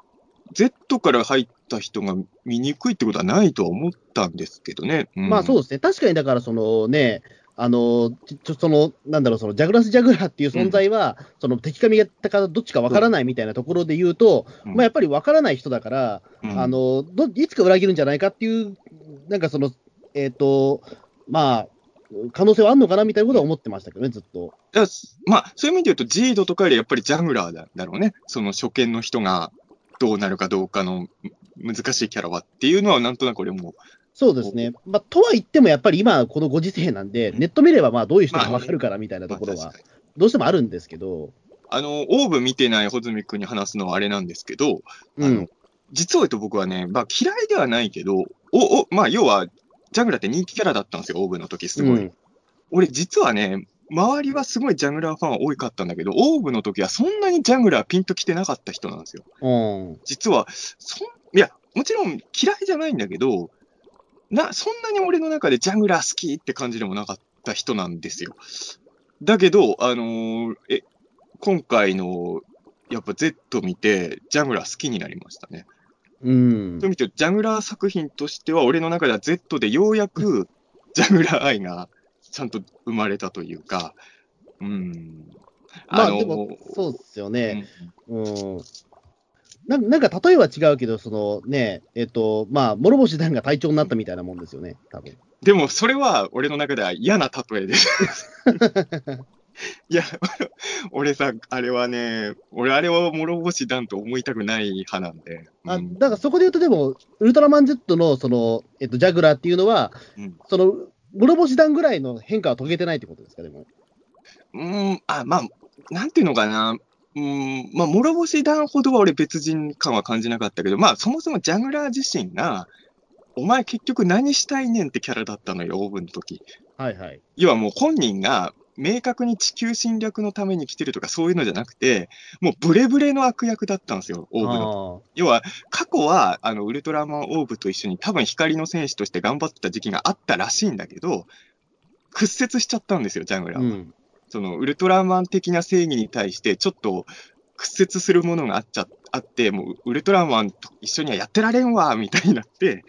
Z から入った人が見にくいってことはないとは思ったんですけどね。うんまあそうですね、確かにだから、そのね、あの、ちちょその、なんだろう、そのジャグラス・ジャグラーっていう存在は、その敵か味方かどっちかわからないみたいなところで言うと、うんまあやっぱりわからない人だから、うんあのど、いつか裏切るんじゃないかっていう、なんかその、えっ、と、まあ、可能性はあるのかなみたいなことは思ってましたけどね、ずっと。まあ、そういう意味で言うと、ジードとかよりやっぱりジャグラーだだろうね。その初見の人がどうなるかどうかのむ難しいキャラはっていうのは、なんとなく俺も、そうですね。まあ、とは言っても、やっぱり今、このご時世なんで、ネット見れば、まあ、どういう人かわかるからみたいなところはどうしてもあるんですけど、あの、オーブ見てない穂積君に話すのはあれなんですけど、あのうん。実を言うと僕はね、まあ嫌いではないけど、お、お、まあ要は、ジャグラーって人気キャラだったんですよ、オーブの時、すごい。うん俺実はね、周りはすごいジャグラーファンは多かったんだけど、オーブの時はそんなにジャグラーピンと来てなかった人なんですよ。うん。実は、そん、いや、もちろん嫌いじゃないんだけど、な、そんなに俺の中でジャグラー好きって感じでもなかった人なんですよ。だけど、あのーえ、今回の、やっぱ Z 見て、ジャグラー好きになりましたね。うんそういう意味で、ジャグラー作品としては、俺の中では Z でようやく、ジャグラー愛がちゃんと生まれたというか、うん。まあ、のでも、そうですようね。んうん。ななんか、例えは違うけど、そのね、えっと、まあ、諸星団が隊長になったみたいなもんですよね、多分。でも、それは俺の中では嫌な例えです。*laughs* いや、俺さ、あれはね、俺あれは諸星団と思いたくない派なんで。あ、うんだからそこで言うと、でも、ウルトラマン Z の、その、えっと、ジャグラーっていうのは、うんその、諸星団ぐらいの変化は遂げてないってことですか、でも。うん、あ、まあ、なんていうのかな。うん、まあ、諸星団ほどは俺別人感は感じなかったけど、まあ、そもそもジャグラー自身が、お前結局何したいねんってキャラだったのよ、オーブンの時。はいはい。要はもう本人が明確に地球侵略のために来てるとかそういうのじゃなくて、もうブレブレの悪役だったんですよ、オーブの。あ要は、過去は、あの、ウルトラマンオーブと一緒に多分光の戦士として頑張ってた時期があったらしいんだけど、屈折しちゃったんですよ、ジャグラーは。うん。その、ウルトラマン的な正義に対して、ちょっと屈折するものがあっちゃ、あって、もう、ウルトラマンと一緒にはやってられんわ、みたいになって、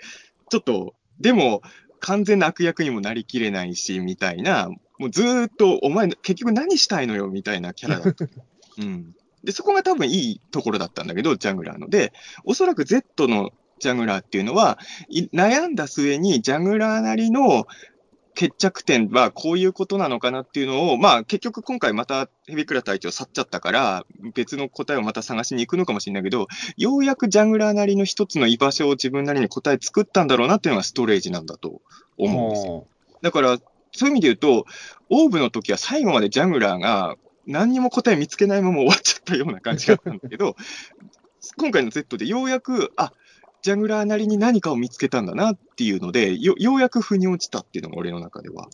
ちょっと、でも、完全な悪役にもなりきれないし、みたいな、もうずーっと、お前、結局何したいのよ、みたいなキャラだった。*laughs* うん。で、そこが多分いいところだったんだけど、ジャグラーの。で、おそらく Z のジャグラーっていうのは、い悩んだ末にジャグラーなりの決着点はこういうことなのかなっていうのを、まあ結局今回またヘビクラ隊長去っちゃったから、別の答えをまた探しに行くのかもしれないけど、ようやくジャグラーなりの一つの居場所を自分なりに答え作ったんだろうなっていうのがストレージなんだと思うんですよ。だから、そういう意味で言うと、オーブの時は最後までジャグラーが何にも答え見つけないまま終わっちゃったような感じだったんだけど、*laughs* 今回の Z でようやく、あ、ジャグラーなりに何かを見つけたんだなっていうので、よようやく腑に落ちたっていうのが俺の中では、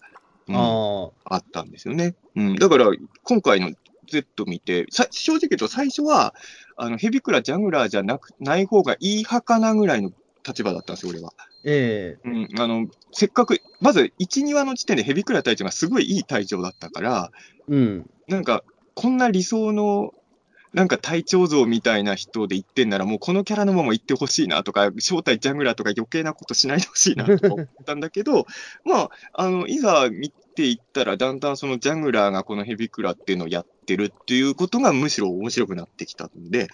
うんああ。あったんですよね。うん、だから、今回の Z 見て、さ正直言うと最初は、あのヘビクラ、ジャグラーじゃなくない方がいい派かなぐらいの立場だったんですよ、俺は。ええうん、あの、せっかく、まず1、2話の時点でヘビクラ隊長がすごいいい隊長だったから、うん。なんか、こんな理想の、なんか隊長像みたいな人で言ってんなら、もうこのキャラのまま言ってほしいなとか、正体ジャングラーとか余計なことしないでほしいなとか思ったんだけど、*laughs* まあ、あの、いざ見ていったら、だんだんそのジャングラーがこのヘビクラっていうのをやってるっていうことがむしろ面白くなってきたんで、うん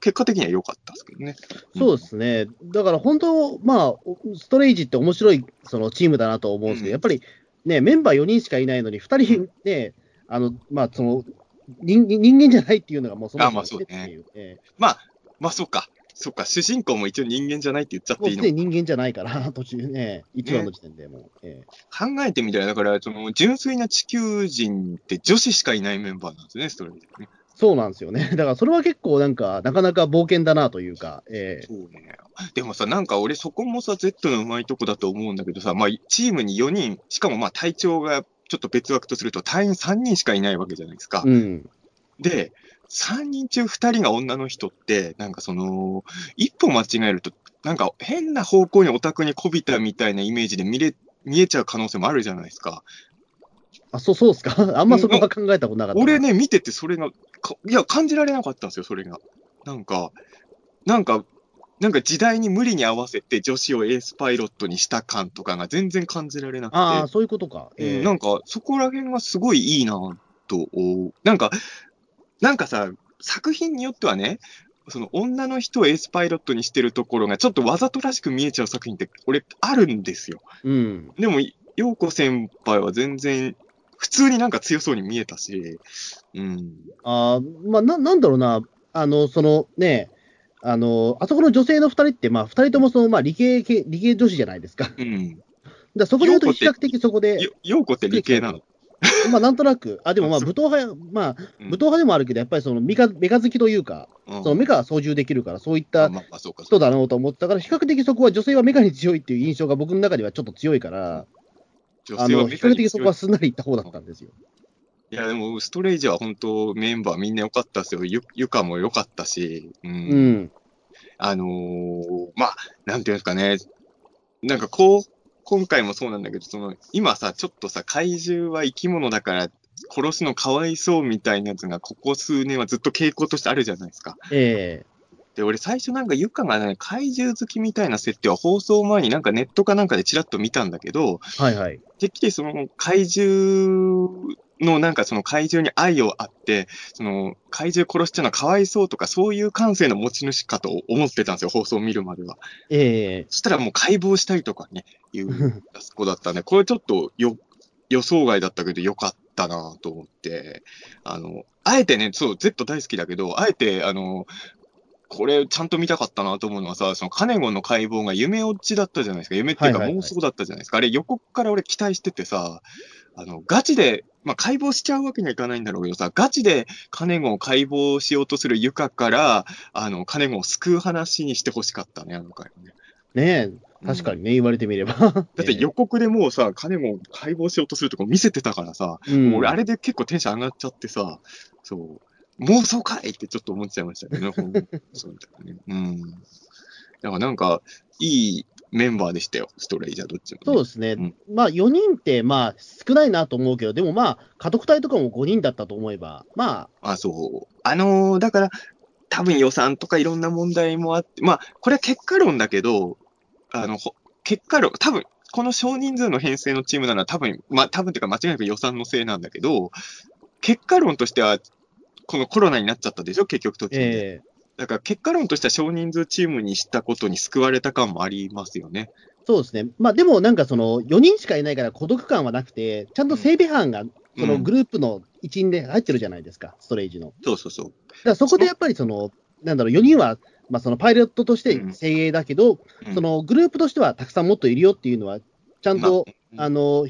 結果的には良かったですけどね。そうですね。だから本当、まあ、ストレイジって面白いそのチームだなと思うんですけど、うんやっぱりね、メンバー4人しかいないのに、2人ね、あの、まあ、その、人人間じゃないっていうのがもうそもそもあまあそうねっていう。ええまあ、まあそうか。そっか、主人公も一応人間じゃないって言っちゃっていいの人間じゃないから、途中ね、1話の時点でもう。ええ考えてみたら、だから、その、純粋な地球人って女子しかいないメンバーなんですね、ストーリーでね。そうなんですよね。*laughs* だからそれは結構なんか、なかなか冒険だなというか、ええそうね。でもさ、なんか俺そこもさ、Z のうまいとこだと思うんだけどさ、まあ、チームに4人、しかもまあ隊長がちょっと別枠とすると隊員3人しかいないわけじゃないですか。うん。で、3人中2人が女の人って、なんかその、一歩間違えると、なんか変な方向にオタクにこびたみたいなイメージで見れ、見えちゃう可能性もあるじゃないですか。あ、そう、そうですか？*laughs* あんまそこは考えたことなかったな。俺ね、見ててそれが、かいや、感じられなかったんですよ、それが。なんか、なんか、なんか時代に無理に合わせて女子をエースパイロットにした感とかが全然感じられなくて。ああ、そういうことか。ええうんなんか、そこら辺がすごいいいなと。なんか、なんかさ、作品によってはね、その女の人をエースパイロットにしてるところがちょっとわざとらしく見えちゃう作品って、俺、あるんですよ。うん。でも、陽子先輩は全然、普通になんか強そうに見えたし、うん。ああ、まあ、な、なんだろうな、あの、そのね、あの、あそこの女性の二人って、まあ、二人ともその、まあ、理系系、理系女子じゃないですか。うん。らそこで言うと、比較的そこで、よ陽子って理系なの？まあ、なんとなく、あ、でもまあ、武闘派、まあ、うん武闘派でもあるけど、やっぱりそのメカ、メカ好きというか、うんそのメカは操縦できるから、そういった人か。だろうと思ってたから、比較的そこは女性はメカに強いっていう印象が僕の中ではちょっと強いから、あの、女性はメ比較的そこはすんなりいった方だったんですよ。いや、でも、ストレイジは本当、メンバーみんな良かったですよ。ゆ、ゆかも良かったし、うん。うん。あのーまあ、なんていうんですかね。なんかこう、今回もそうなんだけど、その、今さ、ちょっとさ、怪獣は生き物だから、殺すのかわいそうみたいなやつが、ここ数年はずっと傾向としてあるじゃないですか。ええで、俺最初なんかゆかがね、怪獣好きみたいな設定は放送前になんかネットかなんかでチラッと見たんだけど、えはいはい。てっきりその怪獣のなんかその怪獣に愛をあって、その怪獣殺しちゃうのはかわいそうとかそういう感性の持ち主かと思ってたんですよ、放送を見るまでは。えそしたらもう解剖したりとかね、いえう *laughs* あそこだったんで、これちょっとよ予想外だったけどよかったなと思って、あの、あえてね、そう、Z 大好きだけど、あえて、あの、これちゃんと見たかったなと思うのはさ、そのカネゴンの解剖が夢落ちだったじゃないですか。夢っていうか妄想だったじゃないですか。あれ予告から俺期待しててさ、あの、ガチで、まあ、解剖しちゃうわけにはいかないんだろうけどさ、ガチでカネゴンを解剖しようとするユカから、あの、カネゴンを救う話にしてほしかったね、あの回はね。ねえ、確かにね、言われてみれば。*laughs* だって予告でもうさ、カネゴン解剖しようとするとこ見せてたからさ、うんもう俺あれで結構テンション上がっちゃってさ、そう、妄想かいってちょっと思っちゃいましたけどね、ほんそうん。だからなんか、いいメンバーでしたよ、ストレイジャーどっちも、ね。そうですね、うんまあ4人ってまあ少ないなと思うけど、でもまあ、家督隊とかも5人だったと思えば、まあ、あ、そう。あのーだから、多分予算とかいろんな問題もあって、まあ、これは結果論だけど、あの、ほ結果論、多分、この少人数の編成のチームなら多分、まあ、多分っていうか間違いなく予算のせいなんだけど、結果論としては、このコロナになっちゃったでしょ、結局途中で。ええだから結果論としては少人数チームにしたことに救われた感もありますよね。そうですね、まあでもなんかその4人しかいないから孤独感はなくて、ちゃんと整備班がそのグループの一員で入ってるじゃないですか、ストレージの。そうそうそう。だからそこでやっぱりその、なんだろう、4人は、まあ、そのパイロットとしてうん精鋭だけど、うんそのグループとしてはたくさんもっといるよっていうのは、ちゃんと、まああの、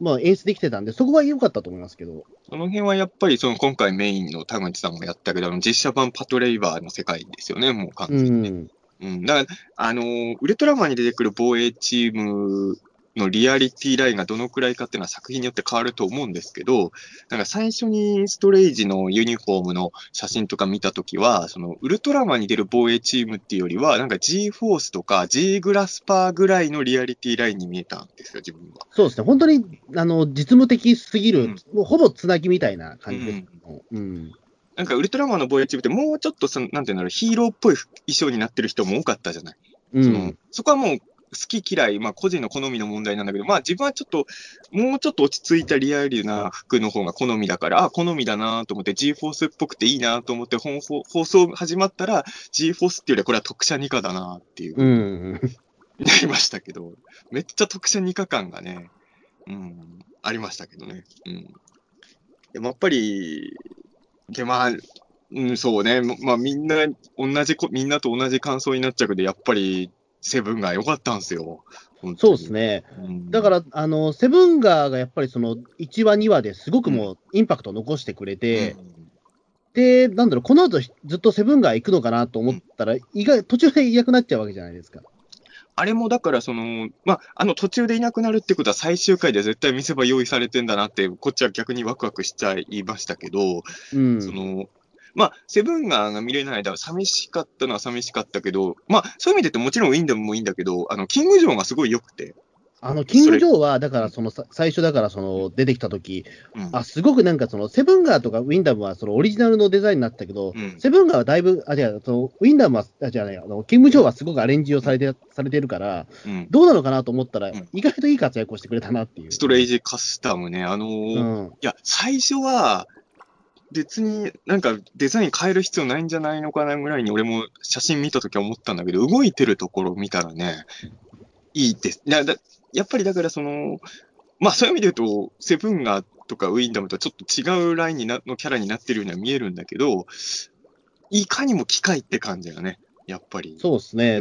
まあ、演出できてたんで、そこは良かったと思いますけど。その辺はやっぱりその今回メインの田口さんもやったけど、実写版パトレイバーの世界ですよね、もう完う全にね。ん。うん。だから、あのーウルトラマンに出てくる防衛チームのリアリティラインがどのくらいかっていうのは作品によって変わると思うんですけど、なんか最初にストレイジのユニフォームの写真とか見たときは、そのウルトラマンに出る防衛チームっていうよりは、なんか G フォースとか G グラスパーぐらいのリアリティラインに見えたんですよ、自分は。そうですね、本当にあの実務的すぎる、うんもうほぼつなぎみたいな感じです。うんなんかウルトラマンの防衛チームってもうちょっとその、なんていうんだろう、ヒーローっぽい衣装になってる人も多かったじゃない。うんそこはもう好き嫌い、まあ個人の好みの問題なんだけど、まあ自分はちょっと、もうちょっと落ち着いたリアルな服の方が好みだから、あ、好みだなと思って G フォースっぽくていいなと思って放送放送始まったら G フォースっていうよりはこれは特殊二課だなっていう、うんなりましたけど、めっちゃ特殊二課感がね、うん、ありましたけどね。うん。でもやっぱり、で、まあ、うん、そうね。まあみんな、同じこ、みんなと同じ感想になっちゃうけど、やっぱり、セブンが良かったんですよ。そうです。ね。うんだか、ら、あの、セブンガーがやっぱりその1話、2話ですごくもうインパクトを残してくれて、で、なんだろう、この後ずっとセブンガー行くのかなと思ったら、意外、途中でいなくなっちゃうわけじゃないですか。あれもだから、その、まあ、あの途中でいなくなるってことは最終回で絶対見せ場用意されてんだなって、こっちは逆にワクワクしちゃいましたけど、うん。その、まあ、セブンガーが見れない間は寂しかったのは寂しかったけど、まあ、そういう意味で言うともちろんウィンダムもいいんだけど、あの、キングジョーがすごい良くて、あの、キング・ジョーは、だから、その、さ最初だから、その、出てきた時うん。あ、すごくなんか、その、セブンガーとかウィンダムは、その、オリジナルのデザインになったけど、うん。セブンガーはだいぶ、あ、じゃあ、その、ウィンダムは、あ、じゃあの、キング・ジョーはすごくアレンジをされて、されてるから、うん。どうなのかなと思ったらうん、意外といい活躍をしてくれたなっていう。ストレイジカスタムね、あのーうん。いや、最初は、別になんかデザイン変える必要ないんじゃないのかなぐらいに俺も写真見たときは思ったんだけど、動いてるところ見たらね、いいです。いやだやっぱりだからその、まあそういう意味で言うと、セブンガーとかウィンダムとはちょっと違うラインになのキャラになってるようには見えるんだけど、いかにも機械って感じがね、やっぱり。そうですね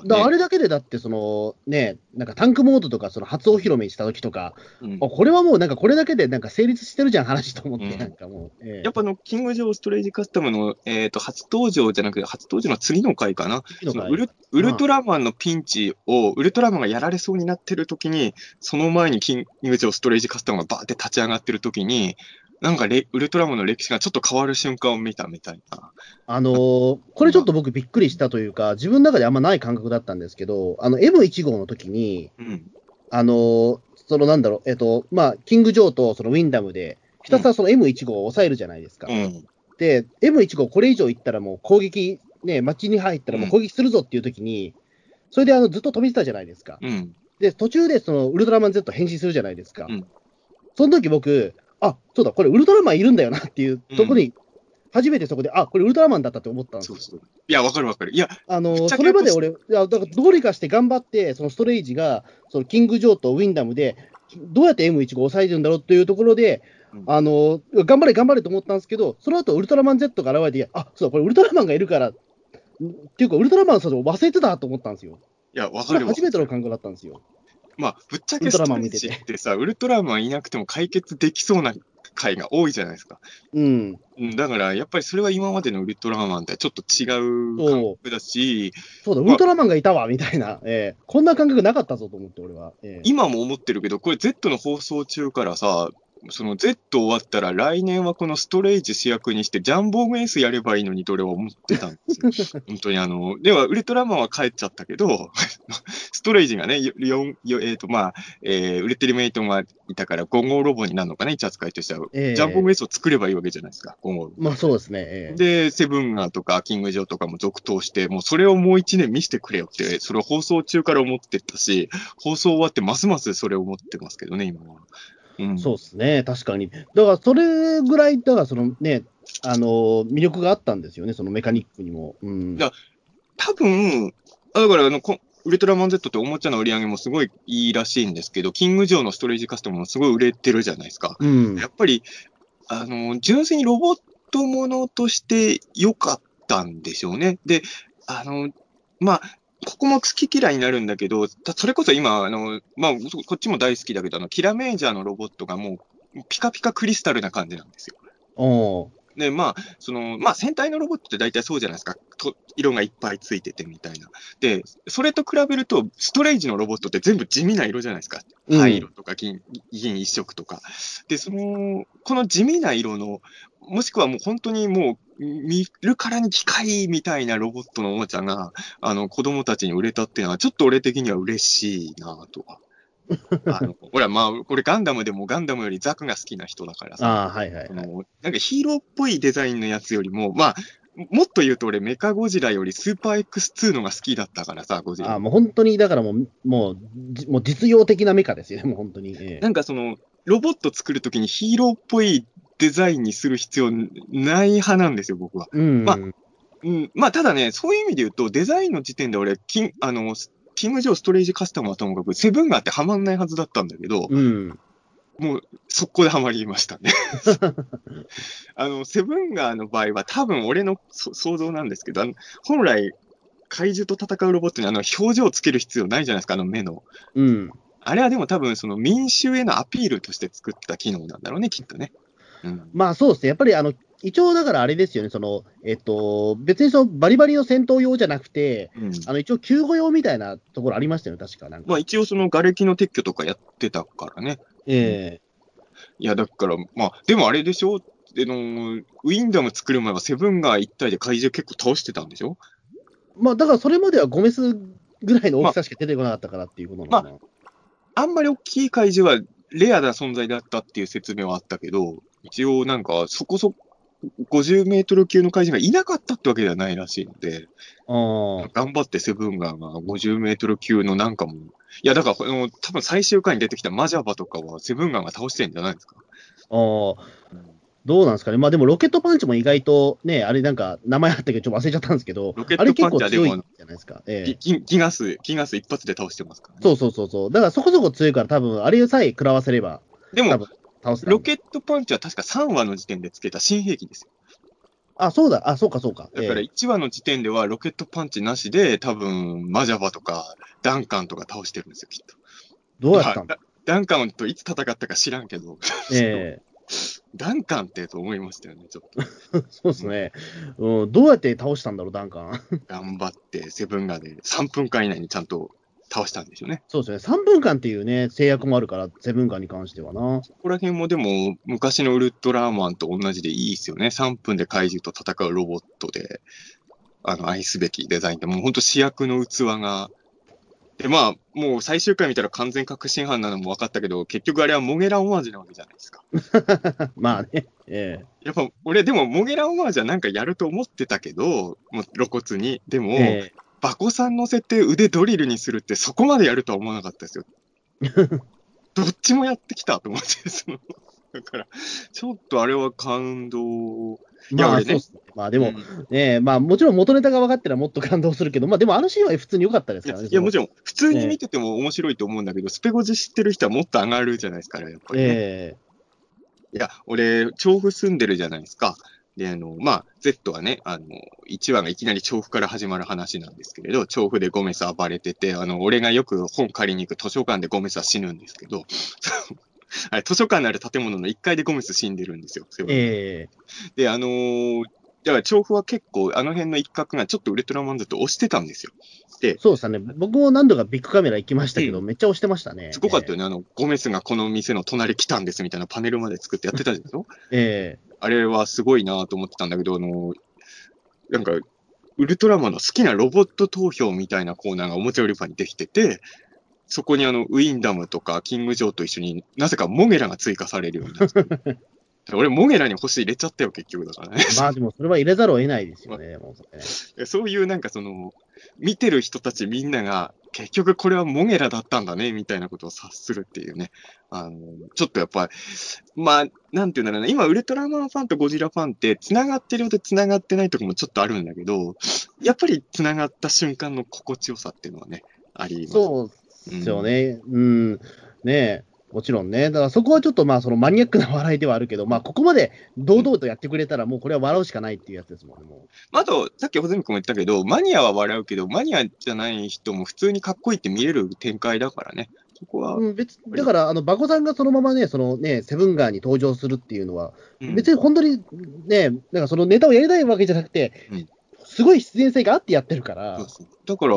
だからあれだけでだって、その、ね、なんかタンクモードとか、その初お披露目した時とか、うんあこれはもうなんかこれだけでなんか成立してるじゃん、話と思って、うんなんかもう。ええやっぱあの、キング・ジョー・ストレージ・カスタムの、えっ、と、初登場じゃなくて、初登場の次の回かな。ウルウルトラマンのピンチを、ウルトラマンがやられそうになってる時に、その前にキング・ジョー・ストレージ・カスタムがバーって立ち上がってる時に、なんかレウルトラマンの歴史がちょっと変わる瞬間を見たみたいな。あのーこれちょっと僕びっくりしたというか、自分の中であんまない感覚だったんですけど、あの M1 号の時に、うん。あのーそのなんだろう、えっと、まあ、キング・ジョーとそのウィンダムで、ひたすらその M1 号を抑えるじゃないですか。うん。で、M1 号これ以上行ったらもう攻撃、ね、街に入ったらもう攻撃するぞっていう時に、それであのずっと飛びてたじゃないですか。うん。で、途中でそのウルトラマン Z 変身するじゃないですか。うんその時僕、あ、そうだ、これウルトラマンいるんだよなっていうとこに、初めてそこで、あ、これウルトラマンだったって思ったんですよ。そうそう。いや、わかるわかる。いや、あのそれまで俺、いやだからどうにかして頑張って、そのストレイジが、そのキング・ジョーとウィンダムで、どうやって M1 号を抑えてるんだろうっていうところで、うんあの頑張れ、頑張れと思ったんですけど、その後ウルトラマン Z が現れて、あそうだ、これウルトラマンがいるから、っていうか、ウルトラマンのを忘れてたと思ったんですよ。いや、わかるわ。初めての感覚だったんですよ。まあ、ぶっちゃけストレンジってさ、ウルトラマンいなくても解決できそうな回が多いじゃないですか。うん。うん、だから、やっぱりそれは今までのウルトラマンとはちょっと違う感覚だし、そうだ、ウルトラマンがいたわ、みたいな、えーこんな感覚なかったぞと思って、俺は。えー今も思ってるけど、これ Z の放送中からさ、その Z 終わったら来年はこのストレージ主役にしてジャンボームエースやればいいのにと俺は思ってたんですよ。*laughs* 本当にあの、ではウルトラマンは帰っちゃったけど、*laughs* ストレージがね、よよよえっ、とまあ、えー、ウルテリメイトがいたから5号ロボになるのかな、一扱いとしては。えージャンボームエースを作ればいいわけじゃないですか、5号ロボ。まあそうですね。えーで、セブンガーとかキングジョーとかも続投して、もうそれをもう一年見せてくれよって、それを放送中から思ってたし、放送終わってますますそれを思ってますけどね、今は。うん、そうですね、確かに。だから、それぐらい、だから、そのね、あのー魅力があったんですよね、そのメカニックにも。うん多分、あだからあのこ、ウルトラマン Z っておもちゃの売り上げもすごいいいらしいんですけど、キングジョーのストレージカスタムもすごい売れてるじゃないですか。うん。やっぱり、あの、純粋にロボットものとして良かったんでしょうね。で、あの、まあ、ここも好き嫌いになるんだけど、それこそ今、あの、まあ、こっちも大好きだけど、あの、キラメージャーのロボットがもう、ピカピカクリスタルな感じなんですよ。おで、まあ、その、まあ、戦隊のロボットって大体そうじゃないですか。と色がいっぱいついててみたいな。で、それと比べると、ストレージのロボットって全部地味な色じゃないですか。うん灰色とか銀銀一色とか。で、その、この地味な色の、もしくはもう本当にもう、見るからに機械みたいなロボットのおもちゃが、あの、子供たちに売れたっていうのは、ちょっと俺的には嬉しいなとは。*laughs* あの、ほら、まあ、これガンダムでもガンダムよりザクが好きな人だからさ。ああ、はいはいあはい。のなんかヒーローっぽいデザインのやつよりも、まあ、もっと言うと俺、メカゴジラよりスーパー X2 のが好きだったからさ、ゴジラ。あもう本当に、だからもう、もう、じもう実用的なメカですよね、もう本当に。ええなんかその、ロボット作るときにヒーローっぽいデザインにする必要ない派なんですよ、僕は。うん。まうん、まあ、ただね、そういう意味で言うと、デザインの時点で俺、キン、あの、キング・ジョー・ストレージ・カスタムはともかく、セブンガーってはまんないはずだったんだけど、うん。もう、速攻でハマりましたね。*laughs* あの、セブンガーの場合は、多分俺のそ想像なんですけど、本来、怪獣と戦うロボットにあの表情をつける必要ないじゃないですか、あの目の。うん。あれはでも多分、その民衆へのアピールとして作った機能なんだろうね、きっとね。うん。まあそうですね。やっぱりあの、一応だからあれですよね、その、えっと、別にそのバリバリの戦闘用じゃなくて、うんあの、一応救護用みたいなところありましたよね、確か。なんか。まあ一応その瓦礫の撤去とかやってたからね。えいや、だから、まあ、でもあれでしょ？あの、ウィンダム作る前はセブンガー一体で怪獣結構倒してたんでしょ？えまあだからそれまではゴメスぐらいの大きさしか出てこなかったからっていうことなのかな。あんまり大きい怪獣はレアな存在だったっていう説明はあったけど、一応なんかそこそこ50メートル級の怪獣がいなかったってわけではないらしいので、ああ。頑張ってセブンガーが50メートル級のなんかも、いやだからこの多分最終回に出てきたマジャバとかはセブンガーが倒してんじゃないですか。ああ。どうなんですかね。まあでもロケットパンチも意外とね、あれなんか名前あったけどちょっと忘れちゃったんですけど、ロケットあれ結構パンチはでも強いじゃないですか。ええガス、ギガス一発で倒してますからね。そうそうそうそう。だからそこそこ強いから多分あれさえ食らわせればでも倒せた。ロケットパンチは確か3話の時点でつけた新兵器ですよ。あ、そうだ。あ、そうかそうか。だからええ1話の時点ではロケットパンチなしで、多分マジャバとかダンカンとか倒してるんですよ、きっと。どうやったんだ？まあダンカンといつ戦ったか知らんけど、え *laughs* ダンカンってと思いましたよね、ちょっと。え *laughs* そうですね、うん。どうやって倒したんだろう、ダンカン。頑張ってセブンガで3分間以内にちゃんと倒したんでしょうね。そうですね。3分間っていうね、制約もあるから、セブンガンに関してはな。ここら辺もでも昔のウルトラマンと同じでいいですよね。3分で怪獣と戦うロボットで、あの、愛すべきデザインで、もう本当主役の器が、で、まあ、もう最終回見たら完全確信犯なのも分かったけど、結局あれはモゲラオマージュなわけじゃないですか。*laughs* まあね。ええやっぱ俺でもモゲラオマージュはなんかやると思ってたけど、もう露骨に。でも、ええバコさん乗せて腕ドリルにするってそこまでやるとは思わなかったですよ。*laughs* どっちもやってきたと思って、その、だから、ちょっとあれは感動。いやまあ、俺ねそうっすね。まあでも、うんねまあもちろん元ネタが分かってらもっと感動するけど、まあでもあのシーンは普通に良かったですからね。いやもちろん。普通に見てても面白いと思うんだけど、スペゴジ知ってる人はもっと上がるじゃないですか、あれやっぱり、ね。えいや、俺、調布住んでるじゃないですか。で、あの、まあ、Z はね、あの、1話がいきなり調布から始まる話なんですけれど、調布でゴメス暴れてて、あの、俺がよく本借りに行く図書館でゴメスは死ぬんですけど、*laughs* あれ図書館のある建物の1階でゴメス死んでるんですよ。ええで、あのーだから調布は結構、あの辺の一角がちょっとウルトラマンズと押してたんですよ。えそうですね。僕も何度かビッグカメラ行きましたけど、うめっちゃ押してましたね。すごかったよね。あの、ゴメスがこの店の隣来たんですみたいなパネルまで作ってやってたでしょ *laughs* ええあれはすごいなと思ってたんだけど、あの、なんか、ウルトラマンの好きなロボット投票みたいなコーナーがおもちゃ売り場にできてて、そこにあの、ウィンダムとかキングジョーと一緒になぜかモゲラが追加されるようになって。*laughs* 俺、モゲラに星入れちゃったよ、結局だからね。まあでもそれは入れざるを得ないですよね。*laughs* もうそそういうなんかその、見てる人たちみんなが、結局これはモゲラだったんだね、みたいなことを察するっていうね。あの、ちょっとやっぱり、まあ、なんていうんだろうな、今、ウルトラマンファンとゴジラファンって、繋がってるようで繋がってないとこもちょっとあるんだけど、やっぱり繋がった瞬間の心地よさっていうのはね、あります。そうですよね。うん。ねえ。もちろんね。だからそこはちょっとまあそのマニアックな笑いではあるけど、まあここまで堂々とやってくれたらもうこれは笑うしかないっていうやつですもんね。もまああと、さっき穂積君も言ったけど、マニアは笑うけど、マニアじゃない人も普通にかっこいいって見える展開だからね。そこは、う。うん、別だから、あの、バコさんがそのままね、そのね、セブンガーに登場するっていうのは、うん別に本当にね、なんかそのネタをやりたいわけじゃなくて、うんすごい必然性があってやってるから、そうそうだから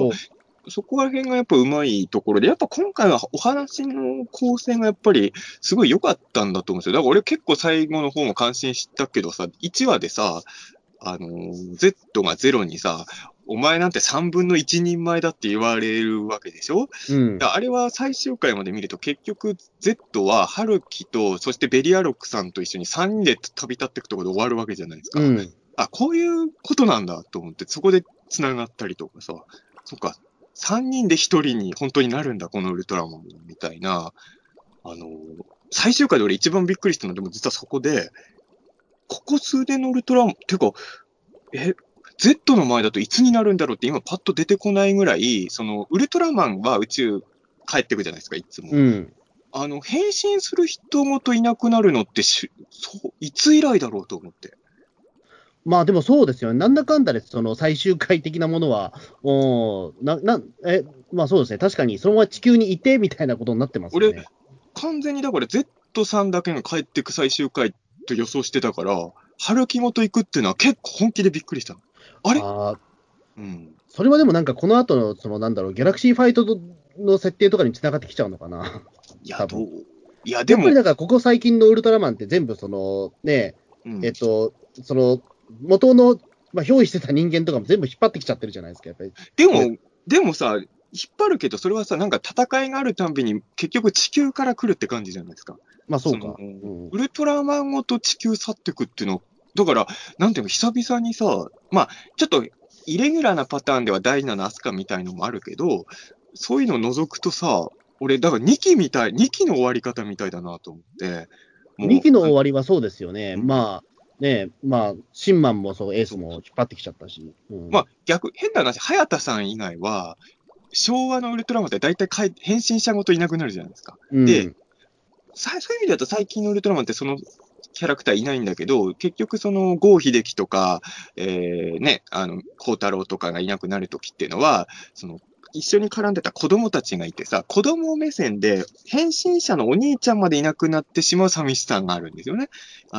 そこら辺がやっぱうまいところで、やっぱ今回はお話の構成がやっぱりすごい良かったんだと思うんですよ。だから俺結構最後の方も感心したけどさ、1話でさ、あのー Z が0にさ、お前なんて3分の1人前だって言われるわけでしょ？うん。あれは最終回まで見ると結局 Z は春樹とそしてベリアロックさんと一緒に3人で飛び立っていくところで終わるわけじゃないですか。うん。あ、こういうことなんだと思って、そこで繋がったりとかさ、そっか、3人で1人に本当になるんだ、このウルトラマンみたいな、あの、最終回で俺一番びっくりしたのは、でも実はそこで、ここ数年のウルトラマン、てか、え、Z の前だといつになるんだろうって今パッと出てこないぐらい、その、ウルトラマンは宇宙帰ってくじゃないですか、いつも。うん。あの、変身する人ごといなくなるのってし、そう、いつ以来だろうと思って。まあでもそうですよね。なんだかんだで、その最終回的なものは、おーな、な、え、まあそうですね。確かに、そのまま地球にいて、みたいなことになってますよね。完全にだから Z さんだけが帰ってく最終回と予想してたから、春樹ごと行くっていうのは結構本気でびっくりしたの。あれ？あーうん。それはでもなんかこの後の、そのなんだろう、ギャラクシーファイトの設定とかに繋がってきちゃうのかな。いや、どういや、でもやっぱり、だからここ最近のウルトラマンって全部そのね、うんえっと、その元の、まあ、憑依してた人間とかも全部引っ張ってきちゃってるじゃないですか、やっぱり。でも、でもさ、引っ張るけど、それはさ、なんか戦いがあるたんびに結局地球から来るって感じじゃないですか。まあそうか。ウルトラマンごと地球去ってくっていうの、だから、なんていうの、久々にさ、まあ、ちょっと、イレギュラーなパターンではダイナのアスカみたいのもあるけど、そういうの除くとさ、俺、だから2期みたい、2期の終わり方みたいだなと思って。もう2期の終わりはそうですよね。うんまあ、ねまあ、シンマンもそう、エースも引っ張ってきちゃったし。うんまあ、逆、変な話、早田さん以外は、昭和のウルトラマンって大体かい変身者ごといなくなるじゃないですか。うんでさそういう意味だと最近のウルトラマンってそのキャラクターいないんだけど、結局その郷秀樹とか、えー、ね、あの、孝太郎とかがいなくなるときっていうのは、その、一緒に絡んでた子供たちがいてさ、子供目線で変身者のお兄ちゃんまでいなくなってしまう寂しさがあるんですよね。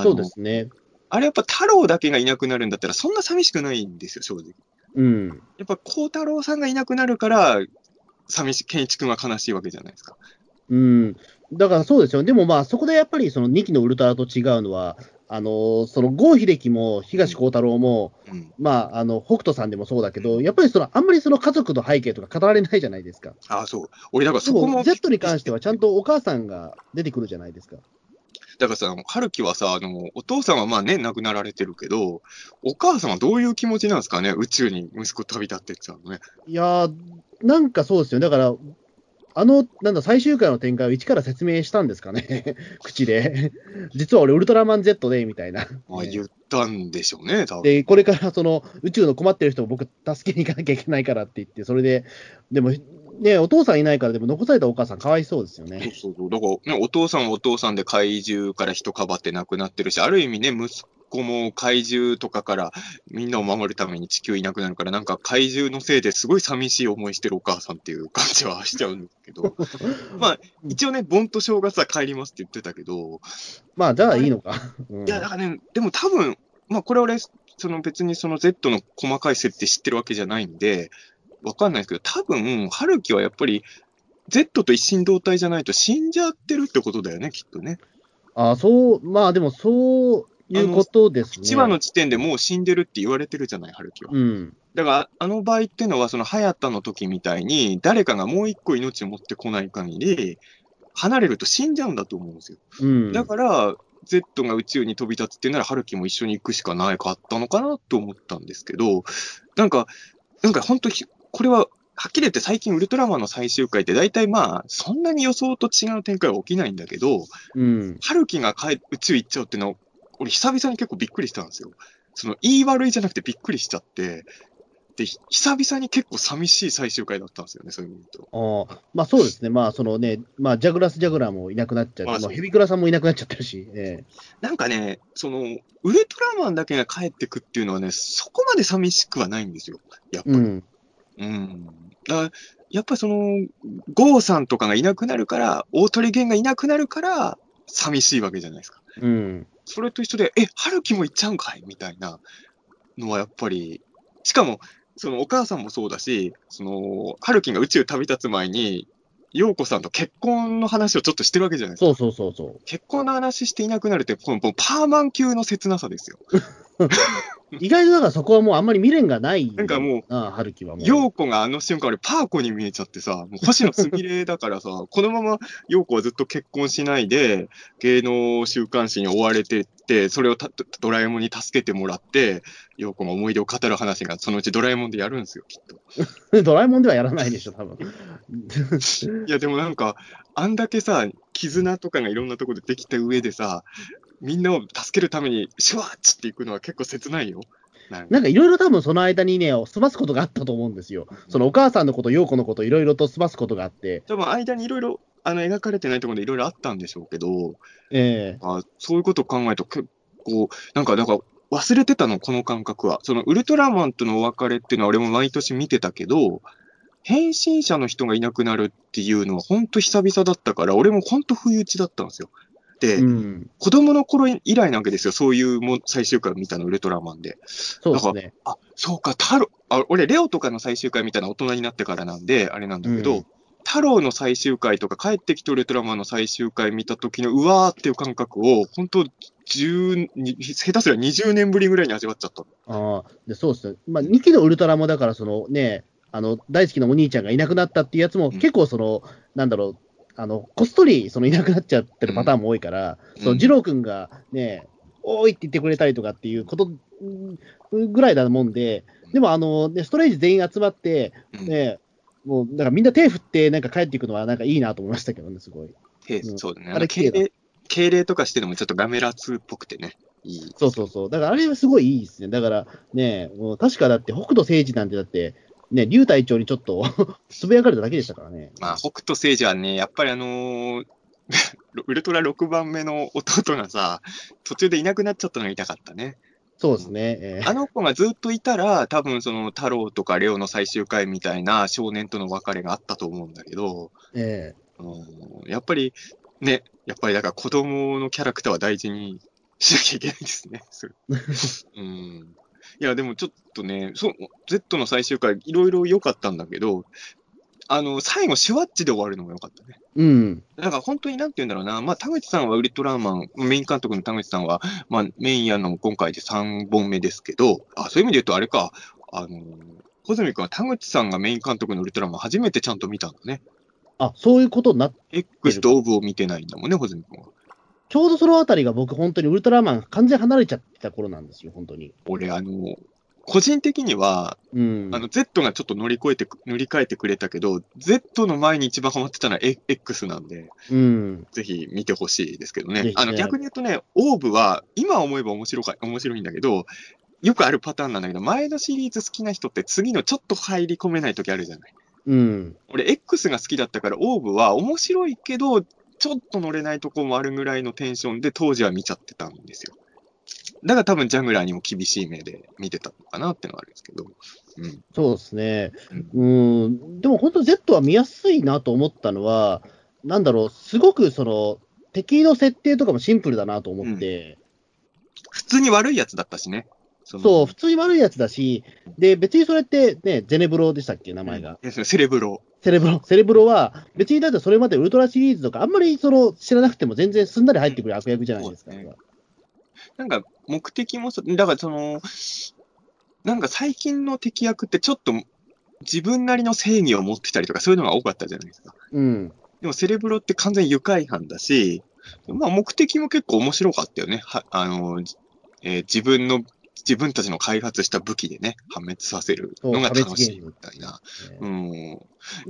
そうですね。あれやっぱ太郎だけがいなくなるんだったらそんな寂しくないんですよ、正直。うん。やっぱ孝太郎さんがいなくなるから、寂しい、健一君は悲しいわけじゃないですか。うん。だからそうですよ。でもまあ、そこでやっぱりその2期のウルトラと違うのは、あのその郷秀樹も東光太郎も、うん。まあ、あの北斗さんでもそうだけど、やっぱりそのあんまりその家族の背景とか語られないじゃないですか。ああ、そう。俺、だからでそこもも、、Z に関してはちゃんとお母さんが出てくるじゃないですか。だからさ、春樹はさ、あの、お父さんはまあね、亡くなられてるけど、お母さんはどういう気持ちなんですかね宇宙に息子旅立ってっちゃうのね。いやー、なんかそうですよ。だから、あの、なんだ、最終回の展開を一から説明したんですかね、*laughs* 口で。実は俺、ウルトラマン Z で、みたいな。まあ言ったんでしょうね、多分。で、これからその宇宙の困ってる人を僕、助けに行かなきゃいけないからって言って、それで、でも、ね、お父さんいないから、でも残されたお母さん、かわいそうですよそうね。そうそう。だから、ね、お父さんはお父さんで怪獣から人かばって亡くなってるし、ある意味ね、息子も怪獣とかからみんなを守るために地球いなくなるから、なんか怪獣のせいですごい寂しい思いしてるお母さんっていう感じはしちゃうんだけど。*laughs* まあ、一応ね、盆と正月は帰りますって言ってたけど、まあ、じゃあいいのか。うんいや、だからね、でも多分、まあこれ俺、その別にその Z の細かい設定知ってるわけじゃないんで、わかんないですけど、多分、春樹はやっぱり、Z と一心同体じゃないと死んじゃってるってことだよね、きっとね。あそう、まあでも、そういうことですね。1話の時点でもう死んでるって言われてるじゃない、春樹は。うん。だから、あの場合っていうのは、その、早田の時みたいに、誰かがもう一個命を持ってこない限り、離れると死んじゃうんだと思うんですよ。うん。だから、Z が宇宙に飛び立つっていうなら、春樹も一緒に行くしかないかったのかなと思ったんですけど、なんか、なんか本当ひ、これは、はっきり言って最近ウルトラマンの最終回って大体まあ、そんなに予想と違う展開は起きないんだけど、うん。春樹が帰宇宙行っちゃうっていうのは、俺久々に結構びっくりしたんですよ。その、言い悪いじゃなくてびっくりしちゃって、で、ひ久々に結構寂しい最終回だったんですよね、そういう意味と。ああまあそうですね。まあそのね、まあジャグラス・ジャグラーもいなくなっちゃって、まあ、まあヘビクラさんもいなくなっちゃってるし、えなんかね、その、ウルトラマンだけが帰ってくっていうのはね、そこまで寂しくはないんですよ。やっぱり。えうん。うん。だやっぱりその、ゴーさんとかがいなくなるから、大鳥源がいなくなるから、寂しいわけじゃないですか。うん。それと一緒で、え、春樹も行っちゃうんかい？みたいなのはやっぱり、しかも、そのお母さんもそうだし、その、春樹が宇宙旅立つ前に、陽子さんと結婚の話をちょっとしてるわけじゃないですか。そうそうそうそ結婚の話していなくなるって、このパーマン級の切なさですよ。う。*laughs* 意外とだからそこはもうあんまり未練がない。なんかもう、春樹はもう。陽子があの瞬間、俺、パーコに見えちゃってさ、もう星野すみれだからさ、*laughs* このまま陽子はずっと結婚しないで、芸能週刊誌に追われてって、それをたドラえもんに助けてもらって、陽子が思い出を語る話が、そのうちドラえもんでやるんですよ、きっと。*laughs* ドラえもんではやらないでしょ、多分。いや、でもなんか、あんだけさ、絆とかがいろんなところでできた上でさ、みんなを助けるために、シュワッチっていくのは結構切ないよ。なんかいろいろ多分その間にね、済ますことがあったと思うんですよ。そのお母さんのこと、陽子のこと、いろいろと済ますことがあって。多分間にいろいろあの描かれてないところでいろいろあったんでしょうけど、ええあそういうことを考えると結構、なんか、だから忘れてたの、この感覚は。そのウルトラマンとのお別れっていうのは俺も毎年見てたけど、変身者の人がいなくなるっていうのは本当久々だったから、俺も本当不意打ちだったんですよ。で、うん。子供の頃以来なわけですよ。そういうもん最終回を見たの、ウルトラマンで。そうですね。あ、そうか、太郎、あ、俺、レオとかの最終回見たのは大人になってからなんで、あれなんだけど、うん太郎の最終回とか、帰ってきたウルトラマンの最終回見た時の、うわーっていう感覚を、本当10に、下手すら20年ぶりぐらいに味わっちゃった。ああ、でそうですね。まあ、2期のウルトラもだから、そのね、あの、大好きなお兄ちゃんがいなくなったっていうやつも、うん結構その、なんだろう、あの、こっそり、そのいなくなっちゃってるパターンも多いから、うんその、二郎くんがね、おーいって言ってくれたりとかっていうことうんぐらいだもんで、でもあの、ね、ストレージ全員集まって、うんね、もう、だからみんな手振って、なんか帰っていくのは、なんかいいなと思いましたけどね、すごい。へうんそうだね。あれ敬礼、敬礼とかしてるのもちょっとガメラ2っぽくてね。いい。そうそうそう。だからあれはすごいいいですね。だからね、もう確かだって北斗星司なんてだって、ね、竜隊長にちょっと *laughs* つぶやかれただけでしたからね。まあ、北斗星司はね、やっぱりあのー *laughs* ウルトラ6番目の弟がさ、途中でいなくなっちゃったのが痛かったね。そうですね。えーあの子がずっといたら、多分その太郎とかレオの最終回みたいな少年との別れがあったと思うんだけど、えうんやっぱりね、やっぱりだから子供のキャラクターは大事にしなきゃいけないですね。そ *laughs* れうん、いや、でもちょっとね、そう、Z の最終回、いろいろ良かったんだけど、あの、最後、シュワッチで終わるのも良かったね。ーうん。だから本当になんて言うんだろうな、まあ、田口さんはウルトラマン、メイン監督の田口さんは、まあ、メインやるのも今回で3本目ですけど、あ、そういう意味で言うとあれか、あの、小泉君は田口さんがメイン監督のウルトラマン初めてちゃんと見たんだね。あ、そういうことになっ X とオブを見てないんだもんね、小泉君は。ちょうどそのあたりが僕、本当にウルトラマン完全離れちゃってた頃なんですよ、本当に。俺、あの、個人的には、うん。あの、Z がちょっと乗り越えてく、塗り替えてくれたけど、Z の前に一番ハマってたのは X なんで、うん。ぜひ見てほしいですけどねあの、逆に言うとね、オーブは、今思えば面白か、面白いんだけど、よくあるパターンなんだけど、前のシリーズ好きな人って次のちょっと入り込めない時あるじゃない。うん。俺、X が好きだったから、オーブは面白いけど、ちょっと乗れないとこもあるぐらいのテンションで当時は見ちゃってたんですよ。だから多分ジャングラーにも厳しい目で見てたのかなってのはあるんですけど。うん。そうですね。うん。でも本当 Z は見やすいなと思ったのは、なんだろう、すごくその、敵の設定とかもシンプルだなと思って、普通に悪いやつだったしね。そのそう、普通に悪いやつだし、で、別にそれってね、ゼネブロでしたっけ、名前が。うんセレブロ。セレブロ、セレブロは、別にだってそれまでウルトラシリーズとか、あんまりその知らなくても全然すんなり入ってくる悪役じゃないですか。そうですねなんか、目的もそ、だからその、なんか最近の敵役ってちょっと自分なりの正義を持ってたりとかそういうのが多かったじゃないですか。うん。でもセレブロって完全に愉快犯だし、まあ目的も結構面白かったよね。はあの、えー自分の、自分たちの開発した武器でね、破滅させるのが楽しいみたいな。うん。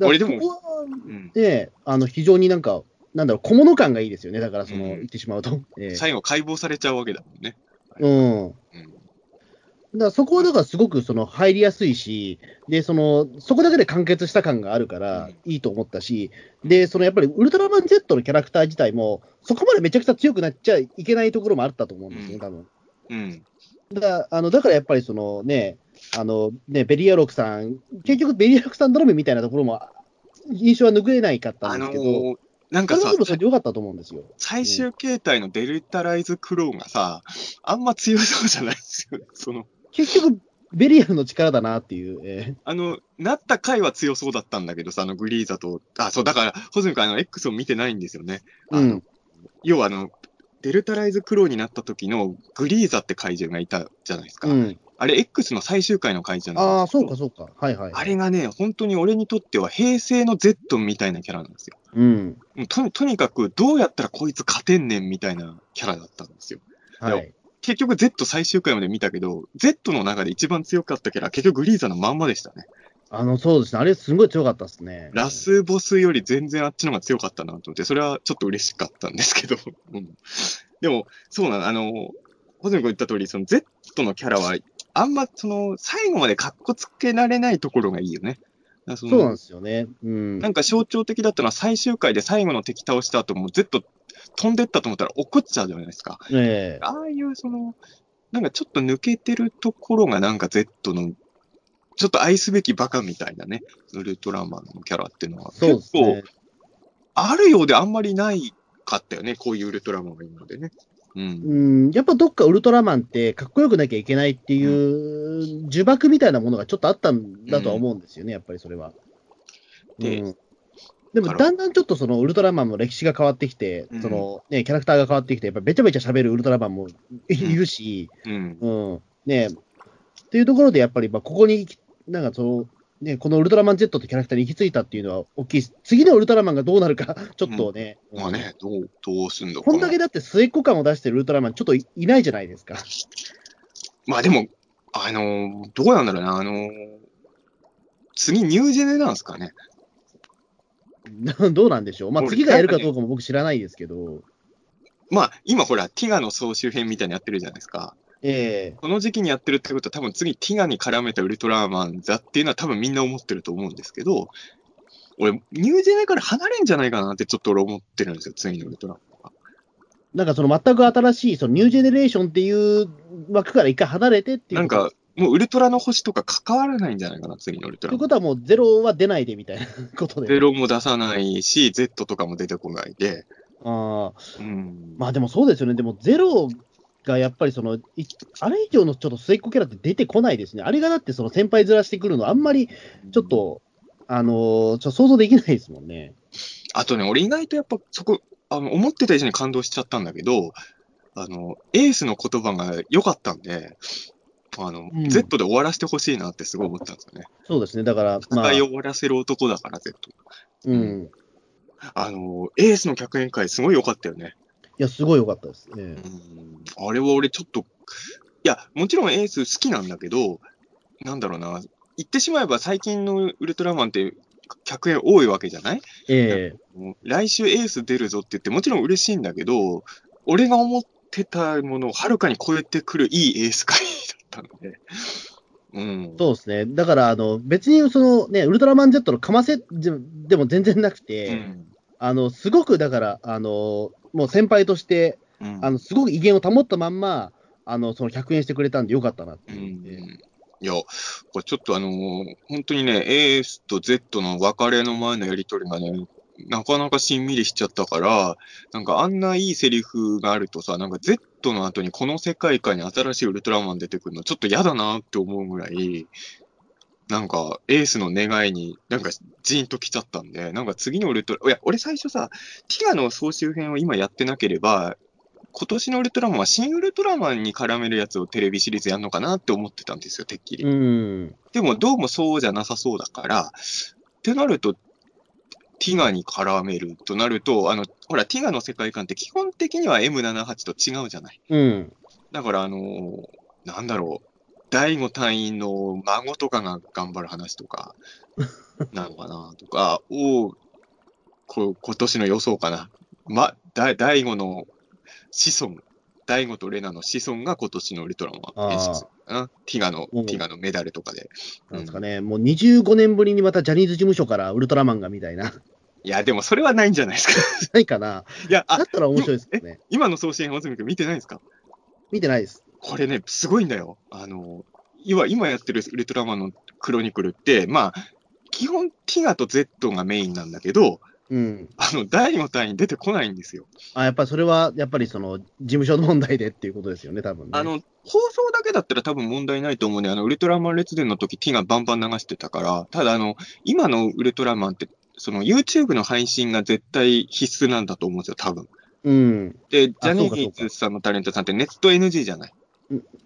俺でもそこはうあの、非常になんか、なんだろう、小物感がいいですよね。だから、その、うん言ってしまうと。*laughs* ええ最後解剖されちゃうわけだもんね。うん。うん。だからそこはだからすごくその入りやすいし、で、その、そこだけで完結した感があるからうんいいと思ったし、で、そのやっぱりウルトラマン Z のキャラクター自体も、そこまでめちゃくちゃ強くなっちゃいけないところもあったと思うんですよね、うん多分。うん。だから、あの、だからやっぱりそのね、あのね、ベリアロクさん、結局ベリアロクさん頼みみたいなところも、印象は拭えないかったあのんですけど、ーなんかさそれはでも、それでよかったと思うんですよ。最終形態のデルタライズクローがさ、あんま強そうじゃないですよね。*laughs* その、結局、ベリアルの力だなっていう。えあの、なった回は強そうだったんだけどさ、あのグリーザと、あ、そう、だから、ホズミ君あの X を見てないんですよね。ーうあのん。要はあの、デルタライズクローになった時のグリーザって怪獣がいたじゃないですか。うん。あれ X の最終回の怪獣なんああ、ですけどそうか、そうか。はいはい。あれがね、本当に俺にとっては平成の Z みたいなキャラなんですよ。うん。ととにかく、どうやったらこいつ勝てんねんみたいなキャラだったんですよ。はい。結局 Z 最終回まで見たけど、Z の中で一番強かったキャラは結局グリーザのまんまでしたね。あの、そうですね。あれ、すごい強かったですね。ラスボスより全然あっちの方が強かったなと思って、それはちょっと嬉しかったんですけど。*laughs* うん、でも、そうなの、あの、ホズミ君言った通り、その Z のキャラは、あんま、その、最後まで格好つけられないところがいいよね。らそのそうなんですよね。うん。なんか象徴的だったのは最終回で最後の敵倒した後も Z 飛んでったと思ったら怒っちゃうじゃないですか。ええああいうその、なんかちょっと抜けてるところがなんか Z の、ちょっと愛すべきバカみたいなね、ウルトラマンのキャラっていうのは結構すね。あるようであんまりないかったよね、こういうウルトラマンがいるのでね。うん。うん、やっぱどっかウルトラマンってかっこよくなきゃいけないっていう呪縛みたいなものがちょっとあったんだとは思うんですよね、やっぱりそれは。でうんでもだんだんちょっとそのウルトラマンの歴史が変わってきて、うんそのね、キャラクターが変わってきて、やっぱべちゃべちゃ喋るウルトラマンもいるし、うん。うん、ねっていうところでやっぱりまあここになんかその、ね、このウルトラマン Z ってキャラクターに行き着いたっていうのは大きいし、次のウルトラマンがどうなるか、*laughs* ちょっとね、うんまあね、どう、どうすんのかなこんだけだって末っ子感を出してるウルトラマン、ちょっといいないじゃないですか。*laughs* まあでも、あのーどうなんだろうな、あのー次ニュージェネなんですかね。*laughs* どうなんでしょう。まあ、俺次がやるかどうかも僕知らないですけど、まあ、今ほら、ティガの総集編みたいにやってるじゃないですか。ええこの時期にやってるってことは多分次ティガに絡めたウルトラマンだっていうのは多分みんな思ってると思うんですけど、俺、ニュージェネから離れんじゃないかなってちょっと俺思ってるんですよ、次のウルトラマンは。なんかその全く新しい、そのニュージェネレーションっていう枠から一回離れてっていう。なんか、もうウルトラの星とか関わらないんじゃないかな、次のウルトラマン。ということはもうゼロは出ないでみたいなことで。ゼロも出さないし、Z とかも出てこないで。ああうん。まあでもそうですよね。でもゼロがやっぱりその、いあれ以上のちょっと末っ子キャラって出てこないですね。あれがだってその先輩ずらしてくるのあんまりちょっと、あのーちょ想像できないですもんね。あとね、俺意外とやっぱそこ、あの、思ってた以上に感動しちゃったんだけど、あの、エースの言葉が良かったんで、あの、うん Z で終わらせてほしいなってすごい思ったんですよね。そうですね。だから、まあ戦い、を終わらせる男だから、Z。うん。あの、エースの客演会すごい良かったよね。いや、すごい良かったですね。うん。あれは俺ちょっと、いや、もちろんエース好きなんだけど、なんだろうな、言ってしまえば最近のウルトラマンって客演多いわけじゃない？ええもう来週エース出るぞって言って、もちろん嬉しいんだけど、俺が思ってたものをはるかに超えてくるいいエース会だったので。うん。そうですね。だから、あの、別にそのね、ウルトラマン Z のかませででも全然なくて、うん。あの、すごくだから、あの、もう先輩として、うんあの、すごく威厳を保ったまんま、あの、その100円してくれたんでよかったなってうん。いや、これちょっとあのー本当にね、エースと Z の別れの前のやりとりがね、なかなかしんみりしちゃったから、なんかあんないいセリフがあるとさ、なんか Z の後にこの世界観に新しいウルトラマン出てくるのちょっと嫌だなって思うぐらい、なんかエースの願いになんかジーンと来ちゃったんで、なんか次のウルトラ、いや、俺最初さ、ティガの総集編を今やってなければ、今年のウルトラマンは新ウルトラマンに絡めるやつをテレビシリーズやるのかなって思ってたんですよ、てっきり。うん。でもどうもそうじゃなさそうだから、ってなると、ティガに絡めるとなると、あの、ほら、ティガの世界観って基本的には M78 と違うじゃない。うん。だから、あのーなんだろう、第五隊員の孫とかが頑張る話とか、なのかなとか、を、こ今年の予想かな。ま、だ第五の子孫、第五とレナの子孫が今年のウルトラマン演出。ティガの、うんティガのメダルとかで。なんですかね、もう25年ぶりにまたジャニーズ事務所からウルトラマンがみたいな。いや、でもそれはないんじゃないですか。ないかな。いや、あ、だったら面白いですけどね。今の総集編、大住君見てないですか？見てないです。これね、すごいんだよ。あの、今、今やってるウルトラマンのクロニクルって、まあ、基本ティガと Z がメインなんだけど、うん。あの、第5体に出てこないんですよ。あ、やっぱりそれは、やっぱりその、事務所の問題でっていうことですよね、多分ね。あの、放送だけだったら多分問題ないと思うんで、あの、ウルトラマン列伝の時ティガバンバン流してたから、ただあの、今のウルトラマンって、その YouTube の配信が絶対必須なんだと思うんですよ、多分。うん。で、ジあャニーズさんのタレントさんってネット NG じゃない。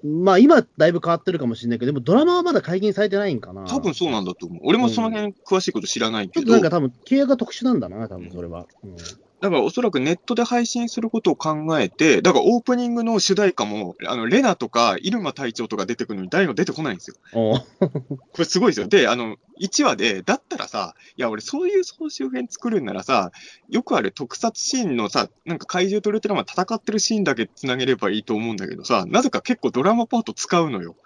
まあ今、だいぶ変わってるかもしれないけど、でもドラマはまだ解禁されてないんかな。多分そうなんだと思う。俺もその辺詳しいこと知らないけど、ちょっとなんか多分、契約が特殊なんだな、多分それは。うんだからおそらくネットで配信することを考えて、だからオープニングの主題歌も、あの、レナとか入間隊長とか出てくるのに大の出てこないんですよ。これすごいですよ。で、あの、1話で、だったらさ、いや、俺そういう総集編作るんならさ、よくある特撮シーンのさ、なんか怪獣とウルトラマン戦ってるシーンだけ繋げればいいと思うんだけどさ、なぜか結構ドラマパート使うのよ。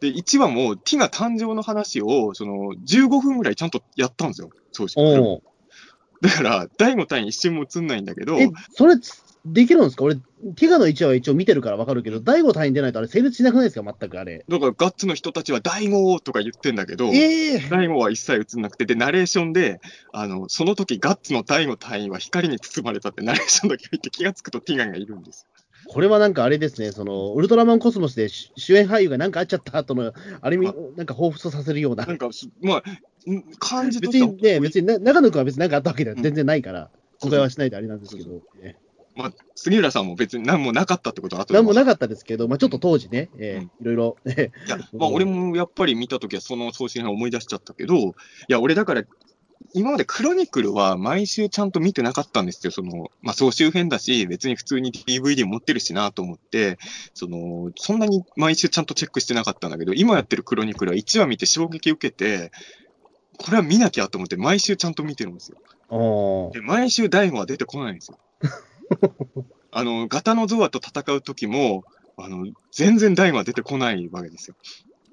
で、1話もティガ誕生の話を、その、15分ぐらいちゃんとやったんですよ。そうしおうだから、第5単位一瞬も映んないんだけど、え、それ、できるんですか？俺、ティガの1話は一応見てるからわかるけど、第5単位出ないとあれ成立しなくないですか？全くあれ。だからガッツの人たちは第5とか言ってんだけど、ええ第5は一切映んなくて、で、ナレーションで、あの、その時ガッツの第5単位は光に包まれたってナレーションだけ見て気がつくとティガンがいるんです。これはなんかあれですね、その、ウルトラマンコスモスで主主演俳優がなんかあっちゃった後の、あれみあ、なんか彷彿とさせるような。な。んかす、まあ、ん感じと別にね、別にな長野君は別になんかあったわけではうん。全然ないから、誤解はしないであれなんですけど、えまあ、杉浦さんも別に何もなかったってことは後でなんもなかったですけど、まあちょっと当時ね、えうん。ーいろいろ、えいや、まあ、俺もやっぱり見たときはその送信編思い出しちゃったけど、いや、俺だから、今までクロニクルは毎週ちゃんと見てなかったんですよ。その、まあ、総集編だし、別に普通に DVD 持ってるしなと思って、その、そんなに毎週ちゃんとチェックしてなかったんだけど、今やってるクロニクルは1話見て衝撃受けて、これは見なきゃと思って毎週ちゃんと見てるんですよ。で、毎週大悟は出てこないんですよ。*laughs* あの、ガタノゾアと戦う時も、あの、全然大悟は出てこないわけですよ。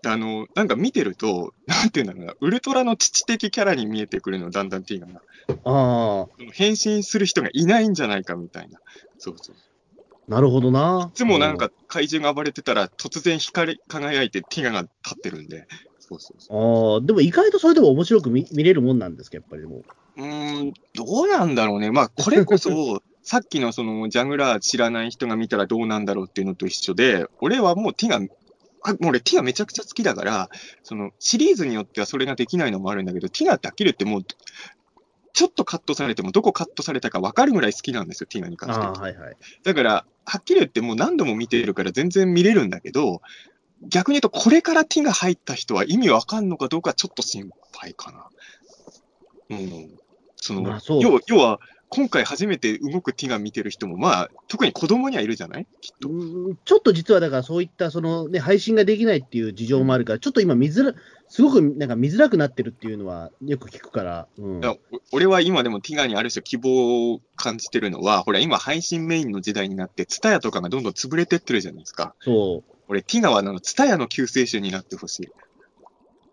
あの、なんか見てると、なんていうんだろうな、ウルトラの父的キャラに見えてくるの、だんだんティーガが。あその変身する人がいないんじゃないかみたいな。そうそう。ー、なるほどな。いつもなんか怪獣が暴れてたら、突然光り輝いてティガが立ってるんで。そうそうそう。ああ、でも意外とそれでも面白く見見れるもんなんですか、やっぱりでも。うーん、どうなんだろうね。まあ、これこそ、*laughs* さっきのその、ジャグラー知らない人が見たらどうなんだろうっていうのと一緒で、俺はもうティガ、あもう俺ティガめちゃくちゃ好きだから、その、シリーズによってはそれができないのもあるんだけど、ティガって飽きるってもう、ちょっとカットされてもどこカットされたか分かるぐらい好きなんですよ、ティガに関してははいはい。だから、はっきり言ってもう何度も見てるから全然見れるんだけど、逆に言うと、これからティが入った人は意味わかんのかどうかちょっと心配かな。うん。その、まあ要は、要は、今回初めて動くティが見てる人も、まあ、特に子供にはいるじゃない？きっと。うんちょっと実はだからそういったその、ね、配信ができないっていう事情もあるから、ちょっと今見づら、すごくなんか見づらくなってるっていうのはよく聞くから。うん、俺は今でもティガにある種希望を感じてるのは、ほら、今配信メインの時代になって、ツタヤとかがどんどん潰れてってるじゃないですか。そう。俺、ティガはあの、ツタヤの救世主になってほしい。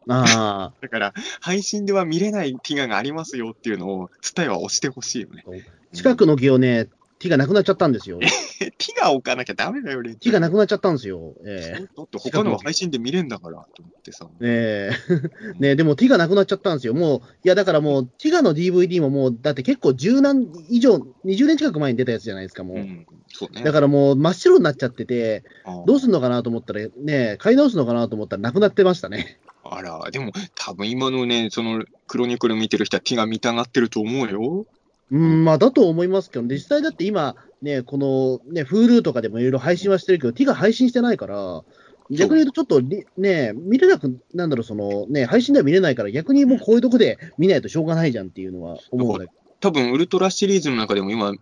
あ *laughs* だから、配信では見れないティガがありますよっていうのを、ツタヤは押してほしいよね。あ、近くの木をね、ティがなくなっちゃったんですよ。え *laughs* ティガ置かなきゃダメだよ、俺。ティがなくなっちゃったんですよ。えだって他のは配信で見れんだから、と思ってさ。え *laughs* ねえねえでもティがなくなっちゃったんですよ。もう、いやだからもう、ティガの DVD ももう、だって結構10年以上、20年近く前に出たやつじゃないですか、もう。うん、そうね。だからもう真っ白になっちゃってて、あどうすんのかなと思ったら、ね、買い直すのかなと思ったらなくなってましたね。あら、でも、多分今のね、その、クロニクル見てる人はティガ見たがってると思うよ。うん、まあだと思いますけど、実際だって今、ね、この、ね、Hulu とかでもいろいろ配信はしてるけど、ティが配信してないから、逆に言うとちょっとり、ね、見れなく、なんだろう、その、ね、配信では見れないから、逆にもうこういうとこで見ないとしょうがないじゃんっていうのは思うんだけ多分、ウルトラシリーズの中でも今、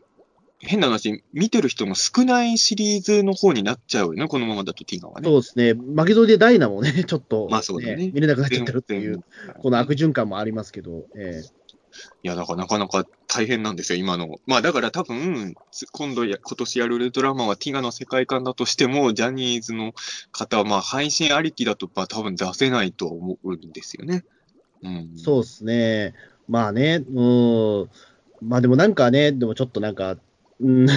変な話、見てる人の少ないシリーズの方になっちゃうよね、このままだとティガはど、ね。そうですね、負けぞりでダイナもね、*laughs* ちょっと、まあそうだね見れなくなっちゃってるっていう、この悪循環もありますけど、ええいや、だからなかなか大変なんですよ、今の。まあだから多分、つ今度や、今年やるウルトラマンはティガの世界観だとしても、ジャニーズの方はまあ配信ありきだと、まあ多分出せないと思うんですよね。うん。そうですね。まあね、うん。まあでもなんかね、でもちょっとなんか、*laughs* うん、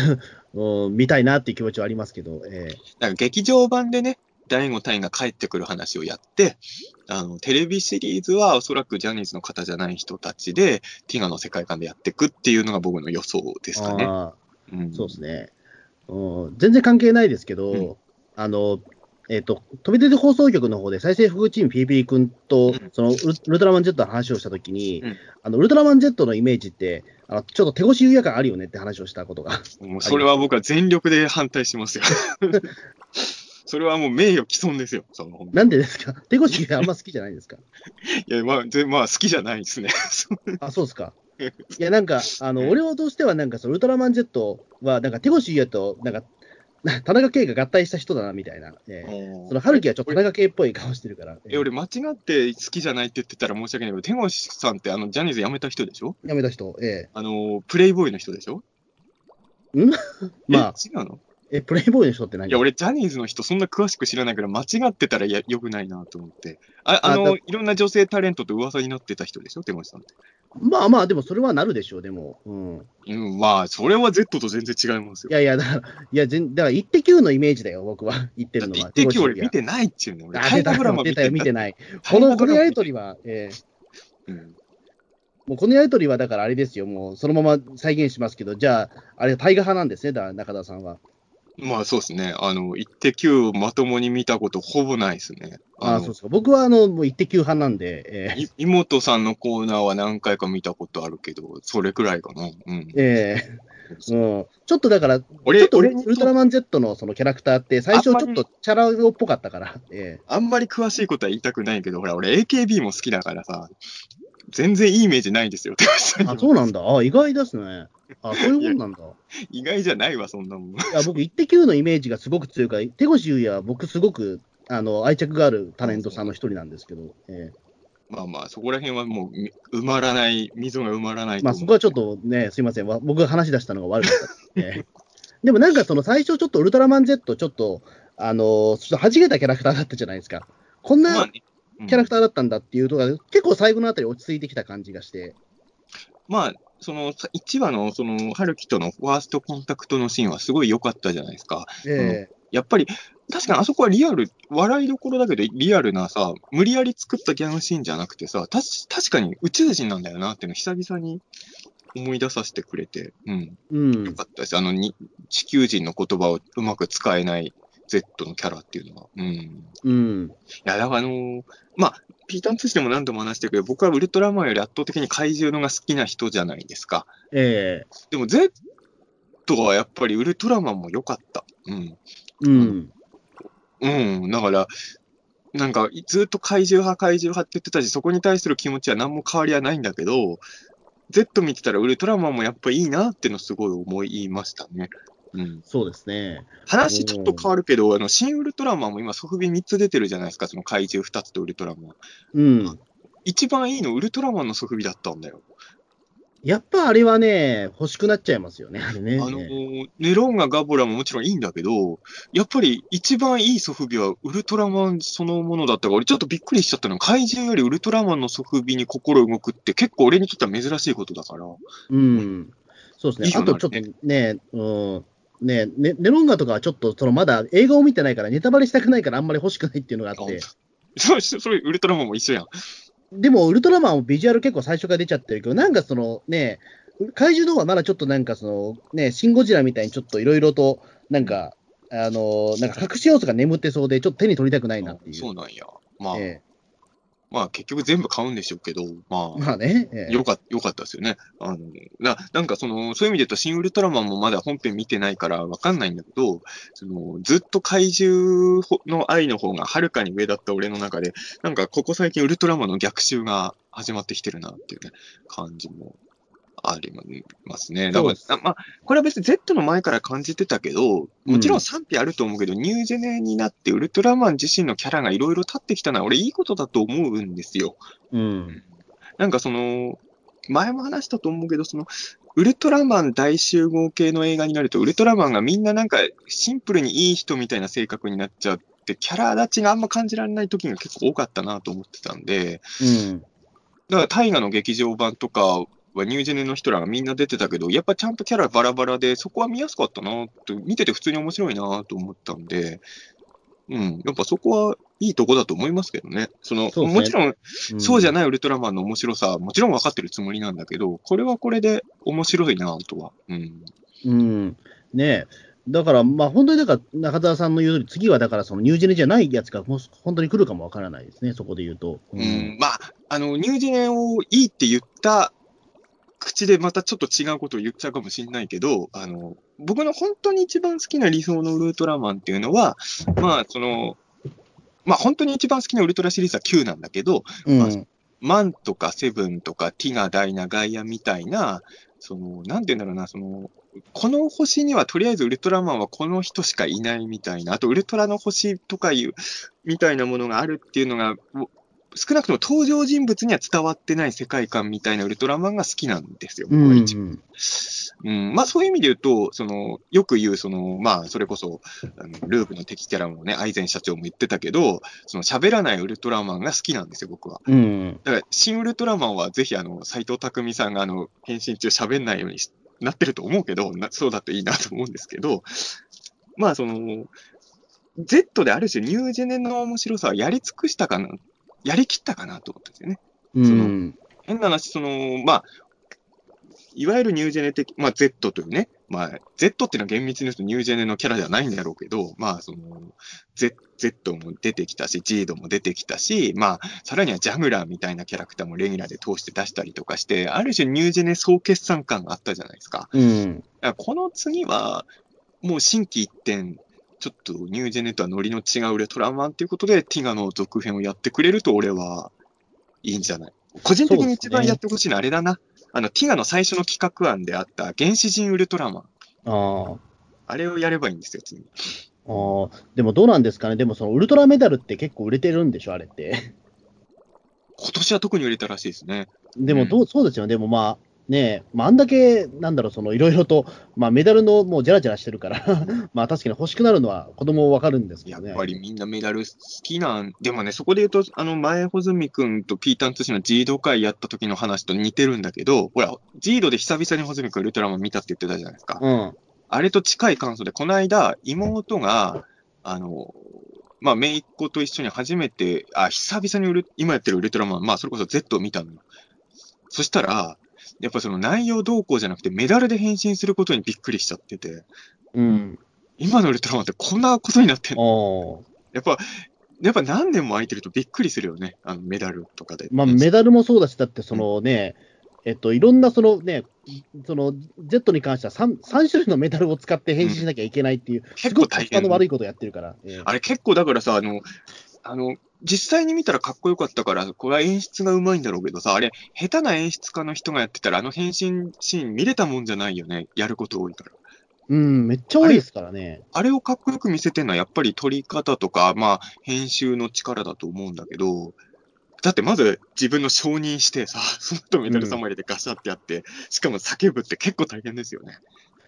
うん見たいなっていう気持ちはありますけど、ええなんか劇場版でね、第5隊が帰ってくる話をやって、あの、テレビシリーズはおそらくジャニーズの方じゃない人たちで、ティガの世界観でやっていくっていうのが僕の予想ですかね。あうんあ、そうですね。うん、全然関係ないですけど、うんあの、えっ、と、飛び出て放送局の方で再生副チームピーピー君と、うんそのウルトラマン Z の話をしたときに、うんあの、ウルトラマン Z のイメージって、あのちょっと手越し優也感あるよねって話をしたことが。*laughs* もうそれは僕は全力で反対しますよ。*laughs* それはもう名誉毀損ですよ。そのなんでですか？*laughs* 手越しあんま好きじゃないですか？いや、まあ、ぜまあ、好きじゃないですね。あ、そうですか。いや、なんか、あの、俺としては、なんか、そのウルトラマン Z は、なんか、手越優也と、なんか、*laughs* 田中圭が合体した人だな、みたいな。ええその、春樹はちょっと田中圭っぽい顔してるから。え、俺間違って好きじゃないって言ってたら申し訳ないけど、天越さんってあの、ジャニーズ辞めた人でしょ？やめた人、えあの、プレイボーイの人でしょ？えまあ、え違うの？え、プレイボーイの人って何？いや、俺、ジャニーズの人、そんな詳しく知らないから、間違ってたらやよくないなと思って。あ、ああの、だいろんな女性タレントと噂になってた人でしょ、手越さんって。まあまあ、でもそれはなるでしょう、でも。うん。うん、まあ、それは Z と全然違いますよ。いやいや、だから、いや、全だから、イッテ Q のイメージだよ、僕は。言ってるのは。一滴俺手越見てないっちゅうねん。俺、あ、出た大河ドラマよ、出たよ、見てない。*laughs* ない。この、このやりとり。りは、えーうんもうこのやりとりは、だからあれですよ、もうそのまま再現しますけど、じゃあ、あれ、大河派なんですね、だから中田さんは。まあ、そうですね。あの、一滴をまともに見たことほぼないですね。ああ、そうですか。僕は、あの、もうイッテ Q 派なんで、えーい妹さんのコーナーは何回か見たことあるけど、それくらいかな。うん。えーうん、ちょっとだから、ちょ俺っとウルトラマン Z のそのキャラクターって、最初ちょっとチャラ男っぽかったから、えあんまり詳しいことは言いたくないけど、ほら、俺 AKB も好きだからさ、全然いいイメージないんですよ。あ、そうなんだ。あ、意外ですね。あ、そういうもんなんだ。意外じゃないわ、そんなもん。いや、僕、イッテ Q のイメージがすごく強いから、手越優也は僕すごく、あの、愛着があるタレントさんの一人なんですけど、えまあまあ、そこら辺はもうみ埋まらない、溝が埋まらないーまあ、そこはちょっとね、すいません。わ僕が話し出したのが悪かった。え *laughs* ーでもなんかその最初ちょっとウルトラマン Z ちょっと、あのーちょっと弾けたキャラクターだったじゃないですか。こんなキャラクターだったんだっていうところが、結構最後のあたり落ち着いてきた感じがして。まあ、その、1話の、その、春樹とのファーストコンタクトのシーンはすごい良かったじゃないですか。えやっぱり、確かにあそこはリアル、笑いどころだけどリアルなさ、無理やり作ったギャグシーンじゃなくてさ、たし確かに宇宙人なんだよなっていうのを久々に思い出させてくれて、うん、えうんよ。かったです。あのに、地球人の言葉をうまく使えない Z のキャラっていうのは。うん。いうん。や、だからあのーまあ、ピーターン通しても何度も話してるけど、僕はウルトラマンより圧倒的に怪獣のが好きな人じゃないですか。ええでも Z はやっぱりウルトラマンも良かった。うん。うん。うん。だから、なんか、ずっと怪獣派、怪獣派って言ってたし、そこに対する気持ちは何も変わりはないんだけど、Z 見てたらウルトラマンもやっぱいいなってのすごい思いましたね。うん。そうですね。話ちょっと変わるけど、あの、新ウルトラマンも今、ソフビ3つ出てるじゃないですか、その怪獣2つとウルトラマン。うん。一番いいのウルトラマンのソフビだったんだよ。やっぱあれはね、欲しくなっちゃいますよね、あれね。あのーネロンガ、ガボラももちろんいいんだけど、やっぱり一番いいソフビはウルトラマンそのものだったから、俺ちょっとびっくりしちゃったのは、怪獣よりウルトラマンのソフビに心動くって結構俺にとっては珍しいことだから。うん。そうですね。あとちょっとね、うん。ねね、ネロンガとかはちょっと、そのまだ映画を見てないから、ネタバレしたくないからあんまり欲しくないっていうのがあって。そそそれウルトラマンも一緒やん。でも、ウルトラマンもビジュアル結構最初から出ちゃってるけど、なんかそのね、怪獣の方はまだちょっとなんかその、ね、シン・ゴジラみたいにちょっといろいろと、なんか、あのなんか隠し要素が眠ってそうで、ちょっと手に取りたくないなっていう。そうなんや。まあ、えまあ結局全部買うんでしょうけど、まあ。えまあね、ええよかっよかったですよね。あの、ななんかその、そういう意味で言うと、新ウルトラマンもまだ本編見てないからわかんないんだけど、その、ずっと怪獣の愛の方がはるかに上だった俺の中で、なんかここ最近ウルトラマンの逆襲が始まってきてるなっていうね、感じもありますね。だからまあ、これは別に Z の前から感じてたけど、もちろん賛否あると思うけど、ニュージェネになってウルトラマン自身のキャラがいろいろ立ってきたのは俺いいことだと思うんですよ。うん。なんかその、前も話したと思うけど、その、ウルトラマン大集合系の映画になると、ウルトラマンがみんななんかシンプルにいい人みたいな性格になっちゃって、キャラ立ちがあんま感じられない時が結構多かったなと思ってたんで、うん。だから大河の劇場版とかはニュージェネの人らがみんな出てたけど、やっぱちゃんとキャラバラバラで、そこは見やすかったな見てて普通に面白いなと思ったんで、うん、やっぱそこはいいとこだと思いますけどね。その、そねもちろん、そうじゃない。ウルトラマンの面白さ、もちろん分かってるつもりなんだけど、これはこれで面白いなとは。うん。うん。ねえ。だから、まあ、本当にだから、中澤さんの言う通り、次はだから、そのニュージェネじゃないやつが、もう本当に来るかもわからないですね、そこで言うと。ううん。まあ、あの、ニュージェネをいいって言った口でまたちょっと違うことを言っちゃうかもしれないけど、あの、僕の本当に一番好きな理想のウルトラマンっていうのは、まあ、その、まあ、本当に一番好きなウルトラシリーズは9なんだけど、うん。まあマンとかセブンとかティガ、ダイナ、ガイアみたいな、その、なんて言うんだろうな、その、この星にはとりあえずウルトラマンはこの人しかいないみたいな、あとウルトラの星とかいう、みたいなものがあるっていうのが、少なくとも登場人物には伝わってない世界観みたいなウルトラマンが好きなんですよ、うん僕は一番。うん、まあそういう意味で言うと、その、よく言う、その、まあそれこそ、あのルーブの敵キャラもね、アイゼン社長も言ってたけど、その喋らないウルトラマンが好きなんですよ、僕は。うん。だから、新ウルトラマンはぜひ、あの、斎藤匠さんが、あの、変身中喋んないようにしなってると思うけど、なそうだといいなと思うんですけど、まあ、その、Z である種ニュージェネの面白さはやり尽くしたかな、やりきったかなと思ったんですよね。うん。変な話、その、まあ、いわゆるニュージェネ的、まあ、Z というね、まあ、Z っていうのは厳密に言うとニュージェネのキャラではないんだろうけど、まあ、その、Z, Z も出てきたし、ジードも出てきたし、まあ、さらにはジャグラーみたいなキャラクターもレギュラーで通して出したりとかして、ある種ニュージェネ総決算感があったじゃないですか。うん。だからこの次は、もう新規一点、ちょっとニュージェネとはノリの違うウルトラマンということで、ティガの続編をやってくれると俺はいいんじゃない個人的に一番やってほしいのはあれだな。あの、ティガの最初の企画案であった原始人ウルトラマン。ああ。あれをやればいいんですよ、次。ああ、でもどうなんですかね、でもそのウルトラメダルって結構売れてるんでしょ、あれって。今年は特に売れたらしいですね。でもどう、そうですよね、でもまあ、ねえ、まあ、あんだけ、なんだろう、そのいろいろと、まあ、メダルのもうジャラジャラしてるから、*laughs* まあ確かに欲しくなるのは子供わかるんですけどね。やっぱりみんなメダル好きなん、でもね、そこで言うと、あの、前穂積君とピータン通信のジード会やった時の話と似てるんだけど、ほら、ジードで久々に穂積君ウルトラマン見たって言ってたじゃないですか。うん。あれと近い感想で、この間、妹が、あの、まあ、姪っ子と一緒に初めて、あ、久々にウル今やってるウルトラマン、まあ、それこそ Z を見たのよ。そしたら、やっぱその内容動向じゃなくて、メダルで変身することにびっくりしちゃってて、うん。今のウルトラマンってこんなことになってんの。おやっぱ、やっぱ何年も空いてるとびっくりするよね、あのメダルとかで。まあ、メダルもそうだし、だってそのね、えっと、いろんなそのね、その Z に関しては 3, 3種類のメダルを使って変身しなきゃいけないっていう、結すごくコス構大変。パの悪いことをやってるから。ええ。あれ結構だからさ、あの、あの、実際に見たらかっこよかったから、これは演出がうまいんだろうけどさ、あれ、下手な演出家の人がやってたら、あの変身シーン見れたもんじゃないよね。やること多いから。うん、めっちゃ多いですからね。あれをかっこよく見せてるのは、やっぱり撮り方とか、まあ、編集の力だと思うんだけど、だってまず自分の承認してさ、*laughs* その後メダル3枚でガシャってやって、しかも叫ぶって結構大変ですよね。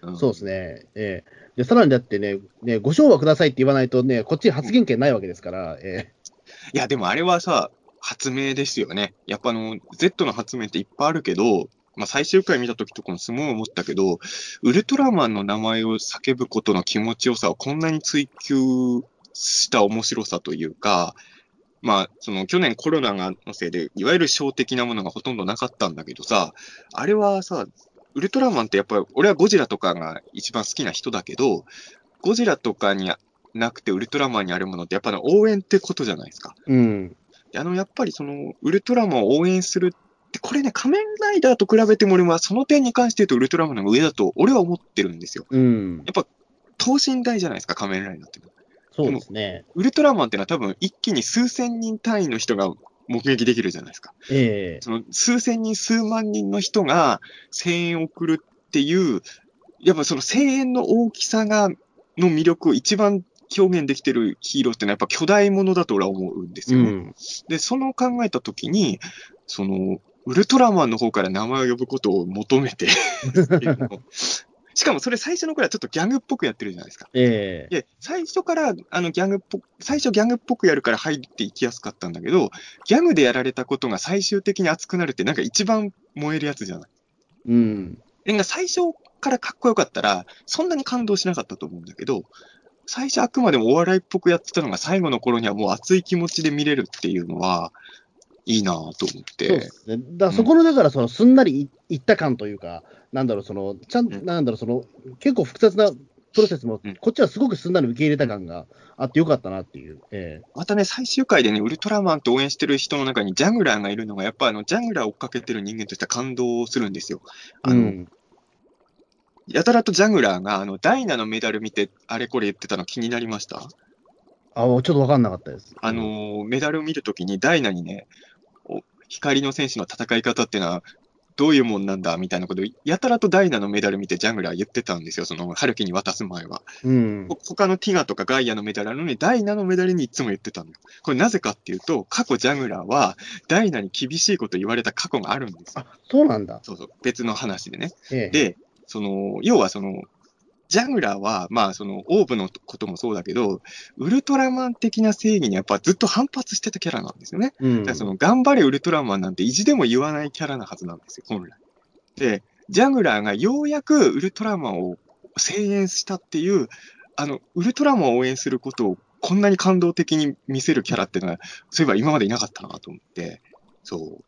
んそうですね。ええで、さらにだってね、ね、ご賞はくださいって言わないとね、こっちに発言権ないわけですから、えいや、でもあれはさ、発明ですよね。やっぱあの、Z の発明っていっぱいあるけど、まあ最終回見た時とかもすごい思ったけど、ウルトラマンの名前を叫ぶことの気持ちよさをこんなに追求した面白さというか、まあ、その去年コロナのせいで、いわゆる小的なものがほとんどなかったんだけどさ、あれはさ、ウルトラマンってやっぱり、俺はゴジラとかが一番好きな人だけど、ゴジラとかになくてウルトラマンにあるものってやっぱり応援ってことじゃないですか。えうん。あの、やっぱりその、ウルトラマンを応援するって、これね、仮面ライダーと比べても俺はその点に関して言うとウルトラマンの上だと俺は思ってるんですよ。うん。等身大じゃないですか、仮面ライダーって。そうですね。ウルトラマンってのは多分一気に数千人単位の人が目撃できるじゃないですか。ええその数千人、数万人の人が声援を送るっていう、やっぱその声援の大きさが、の魅力を一番表現できてるヒーローってのはやっぱ巨大ものだと俺は思うんですよね。うん。で、その考えたときに、その、ウルトラマンの方から名前を呼ぶことを求めて *laughs* しかもそれ最初の頃はちょっとギャグっぽくやってるじゃないですか。ええで、最初からあのギャグっぽく、最初ギャグっぽくやるから入っていきやすかったんだけど、ギャグでやられたことが最終的に熱くなるってなんか一番燃えるやつじゃない。うん。でなんか最初からかっこよかったら、そんなに感動しなかったと思うんだけど、最初あくまでもお笑いっぽくやってたのが最後の頃にはもう熱い気持ちで見れるっていうのは、いいなぁと思っそうてで。すね。だそこの、だからそのすんなりいいった感というか、なんだろう、その、ちゃん、うんなんだろう、その、結構複雑なプロセスもうん、こっちはすごくすんなり受け入れた感があってよかったなっていう。えまたね、最終回でね、ウルトラマンと応援してる人の中にジャグラーがいるのが、やっぱあの、ジャグラーを追っかけてる人間としては感動するんですよ。えあの、うん。やたらとジャグラーが、あの、ダイナのメダル見て、あれこれ言ってたの気になりました？あ、ちょっとわかんなかったです。あのーメダルを見るときに、ダイナにね、お光の戦士の戦い方っていうのは、どういうもんなんだみたいなことを、やたらとダイナのメダル見てジャングラー言ってたんですよ、その、春樹に渡す前は。うん。ほ他のティガとかガイアのメダルなのに、ダイナのメダルにいつも言ってたの。これなぜかっていうと、過去ジャングラーは、ダイナに厳しいこと言われた過去があるんですよ。あ、そうなんだ。そうそう、別の話でね。ええ。で、その、要はその、ジャングラーは、まあ、その、オーブのこともそうだけど、ウルトラマン的な正義にやっぱずっと反発してたキャラなんですよね。うんだからその、頑張れウルトラマンなんて意地でも言わないキャラなはずなんですよ、本来。で、ジャングラーがようやくウルトラマンを声援したっていう、あの、ウルトラマンを応援することをこんなに感動的に見せるキャラっていうのは、そういえば今までいなかったなと思って、そう。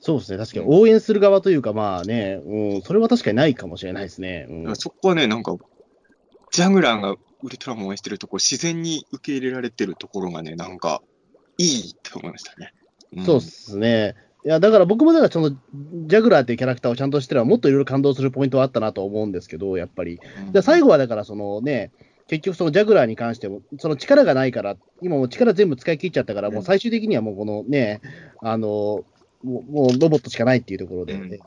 そうですね。確かに応援する側というか、まあね、うん、それは確かにないかもしれないですね。うんそこはね、なんか、ジャングラーがウルトラマンを応援してるところ、自然に受け入れられてるところがね、なんか、いいって思いましたね。んそうですね。いや、だから僕もだからその、ジャグラーっていうキャラクターをちゃんとしてれば、もっといろいろ感動するポイントはあったなと思うんですけど、やっぱり。うんで最後はだから、そのね、結局そのジャグラーに関しても、その力がないから、今もう力全部使い切っちゃったから、うんもう最終的にはもうこのね、あの、もうもうロボットしかないっていうところで、ね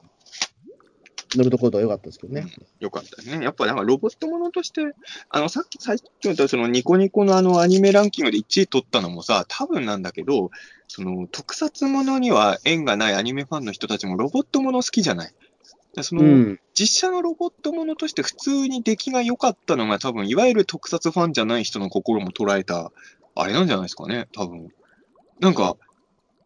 乗るところとは良かったですけどね。よかったね。やっぱなんかロボットものとして、あの、さっき、さっき言ったそのニコニコのあのアニメランキングで1位取ったのもさ、多分なんだけど、その特撮ものには縁がないアニメファンの人たちもロボットもの好きじゃない。でその、うん。実写のロボットものとして普通に出来が良かったのが多分、いわゆる特撮ファンじゃない人の心も捉えた、あれなんじゃないですかね、多分。なんか、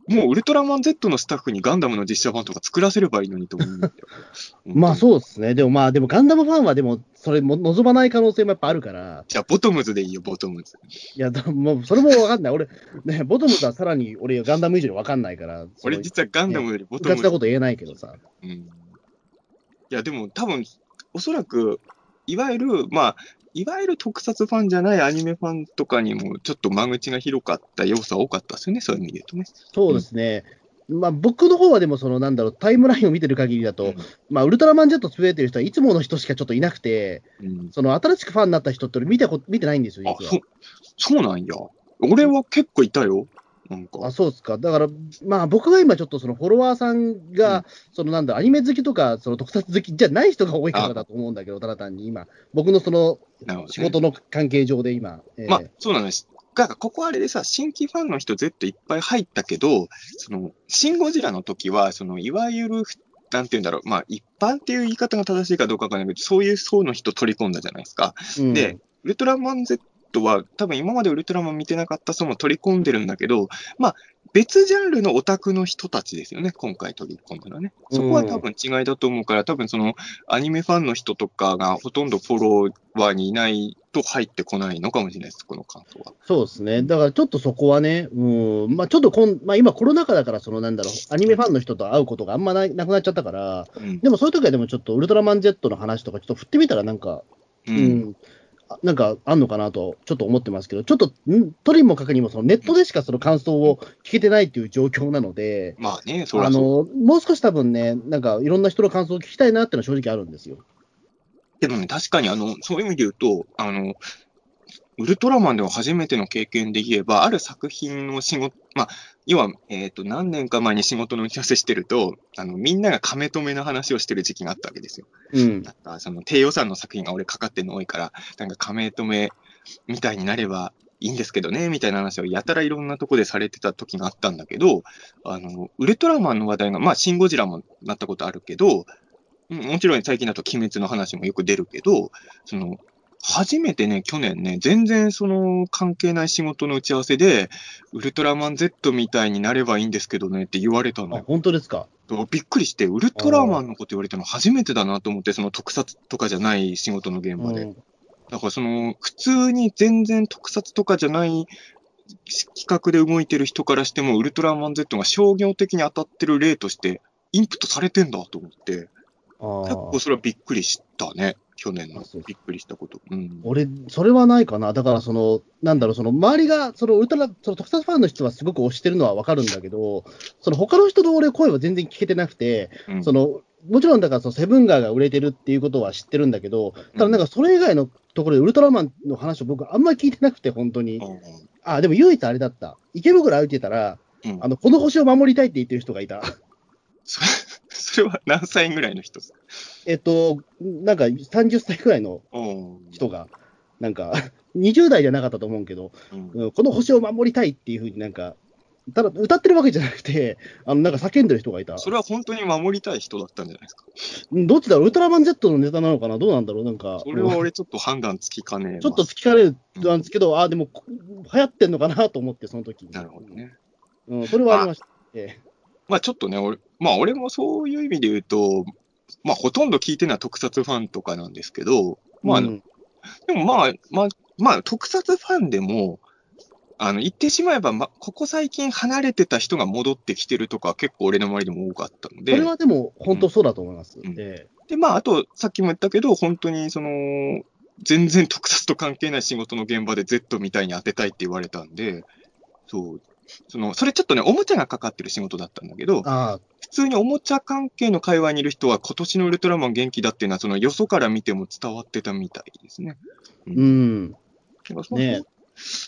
もうウルトラマン Z のスタッフにガンダムの実写版とか作らせればいいのにと思うんだよ。*laughs* まあう。そうですね。でもまあ、でもガンダムファンはでも、それも望まない可能性もやっぱあるから、じゃあ、ボトムズでいいよ、ボトムズ。いや、だもうそれもわかんない。俺、ね、ボトムズはさらに俺、ガンダム以上にわかんないから、俺実はガンダムよりボトムズ部活なこと言えないけどさ。うんいや、でも多分、おそらく、いわゆる、まあ、いわゆる特撮ファンじゃないアニメファンとかにも、ちょっと間口が広かった要素は多かったですよね、そういう意味で言うとね。そうですね。まあ、僕の方はでも、その、なんだろう、タイムラインを見てる限りだと、うんまあ、ウルトラマンジェットつぶやいてる人はいつもの人しかちょっといなくて、うんその、新しくファンになった人って俺見たこと、見てないんですよ。そうなんや。俺は結構いたよ。なんか。あ、そうですか。だから、まあ、僕が今ちょっとそのフォロワーさんが、そのなんだ、アニメ好きとか、その特撮好きじゃない人が多いからだと思うんだけど、ただ単に今、僕のその仕事の関係上で今、えーまあ、そうなんです。だから、ここあれでさ、新規ファンの人 Z いっぱい入ったけど、その、シン・ゴジラの時は、その、いわゆる、なんて言うんだろう、まあ、一般っていう言い方が正しいかどうかわかんないけど、そういう層の人取り込んだじゃないですか。うんで、ウルトラマン Z は、多分今までウルトラマン見てなかった層も取り込んでるんだけど、まあ、別ジャンルのオタクの人たちですよね、今回取り込んだのはね。そこは多分違いだと思うから、多分その、アニメファンの人とかがほとんどフォロワーにいないと入ってこないのかもしれないです、この感想は。そうですね。だからちょっとそこはね、うん、まあちょっとこん、まあ今コロナ禍だから、そのなんだろう、アニメファンの人と会うことがあんまななくなっちゃったから、うん。でもそういう時はでもちょっとウルトラマン Z の話とかちょっと振ってみたらなんか、ううんん、あなんかあんのかなと、ちょっと思ってますけど、ちょっと、ん？とにもかくにもそのネットでしかその感想を聞けてないっていう状況なので、まあね、そりあ。の、もう少し多分ね、なんかいろんな人の感想を聞きたいなっていうのは正直あるんですよ。けどね、確かにあの、そういう意味で言うと、あの、ウルトラマンでは初めての経験で言えば、ある作品の仕事、まあ、要は、えっ、と、何年か前に仕事の打ち合わせしてると、あの、みんなが亀止めの話をしてる時期があったわけですよ。うん。なんか、その、低予算の作品が俺かかってるの多いから、なんか亀止めみたいになればいいんですけどね、みたいな話をやたらいろんなとこでされてた時があったんだけど、あの、ウルトラマンの話題が、まあ、シン・ゴジラもなったことあるけど、うんもちろん最近だと鬼滅の話もよく出るけど、その、初めてね、去年ね、全然その関係ない仕事の打ち合わせで、ウルトラマン Z みたいになればいいんですけどねって言われたのあ、よ。本当ですか？びっくりして、ウルトラマンのこと言われたの初めてだなと思って、その特撮とかじゃない仕事の現場で。うんだからその、普通に全然特撮とかじゃない企画で動いてる人からしても、ウルトラマン Z が商業的に当たってる例として、インプットされてんだと思って、あー結構それはびっくりしたね。去年のびっくりしたこと。うん。俺、それはないかな。だから、その、なんだろう、その、周りが、その、ウルトラ、その、特撮ファンの人はすごく推してるのはわかるんだけど、その、他の人の俺、声は全然聞けてなくて、うんその、もちろん、だから、その、セブンガーが売れてるっていうことは知ってるんだけど、ただ、なんか、それ以外のところで、ウルトラマンの話を僕、あんまり聞いてなくて、本当に。あ、でも、唯一あれだった。池袋歩いてたら、うんあの、この星を守りたいって言ってる人がいた。そ *laughs* それは何歳ぐらいの人ですか？えっと、なんか30歳くらいのお人が、なんか、*laughs* 20代じゃなかったと思うけど、うんうんこの星を守りたいっていうふうになんか、ただ歌ってるわけじゃなくて、あのなんか叫んでる人がいた。それは本当に守りたい人だったんじゃないですか？うんどっちだろう、ウルトラマン Z のネタなのかな、どうなんだろう、なんか、それは俺ちょっと判断つきかねえなちょっと突きかれるなんですけど、あでも、こ流行ってんのかなと思って、その時に。なるほどね。うん、それはありました。ええまあちょっとね、俺、まあ俺もそういう意味で言うと、まあほとんど聞いてるのは特撮ファンとかなんですけど、まあ、うん。でもまあ、まあ、まあ特撮ファンでも、あの、言ってしまえば、ま、ここ最近離れてた人が戻ってきてるとか結構俺の周りでも多かったので、それはでも、本当そうだと思います。うん。え。で、まああと、さっきも言ったけど、本当にその、全然特撮と関係ない仕事の現場で Z みたいに当てたいって言われたんで、そう、その、それちょっとね、おもちゃがかかってる仕事だったんだけどえ、ああ、普通におもちゃ関係の界隈にいる人は、今年のウルトラマン元気だっていうのは、そのよそから見ても伝わってたみたいですね。うん、うね。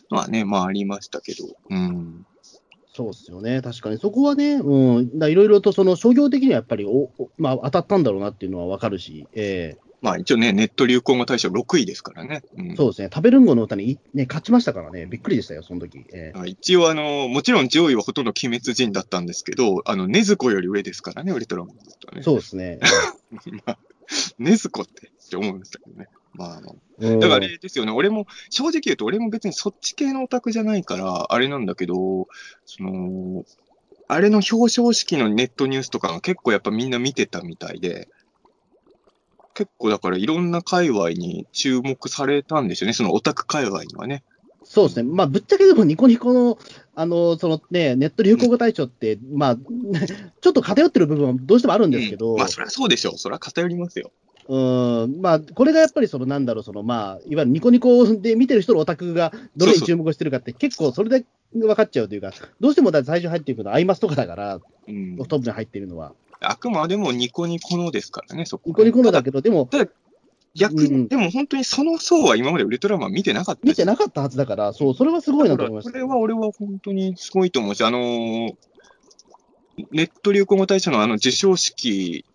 まあね、まあありましたけど。うん。そうですよね、確かに、そこはね、うん、だいろいろとその商業的にはやっぱりお、おまあ、当たったんだろうなっていうのはわかるし、えまあ一応ね、ネット流行語大賞6位ですからね。うんえそうですね、食べるんごの歌にい、ね、勝ちましたからね、びっくりでしたよ、その時、ええあ一応あの、もちろん上位はほとんど鬼滅人だったんですけど、あの、ネズコより上ですからね、ウルトラマンだとね。そうですね。*laughs* まあ、ネズコってって思いましたけどね。まあだからあれですよね、俺も、正直言うと俺も別にそっち系のオタクじゃないから、あれなんだけど、その、あれの表彰式のネットニュースとかが結構やっぱみんな見てたみたいで、結構だからいろんな界隈に注目されたんですよね、そのオタク界隈にはね。そうですね、まあ、ぶっちゃけでもニコニコの、あの、そのね、ネット流行語大賞って、まあ、*laughs* ちょっと偏ってる部分はどうしてもあるんですけど、うん。まあそりゃそうでしょう、そりゃ偏りますよ。うん、まあ、これがやっぱりその、なんだろう、その、まあ、いわゆるニコニコで見てる人のオタクがどれに注目してるかって、結構それで分かっちゃうというか、どうしてもだ最初入っていくのはアイマスとかだから、うん、トップに入ってるのは。あくまでもニコニコのですからね、そこはニコニコのだけど、でも、逆に、うんでも本当にその層は今までウルトラマン見てなかった見てなかったはずだから、そう、それはすごいなと思いました。これは俺は本当にすごいと思うし、あのーネット流行語大賞のあの授賞式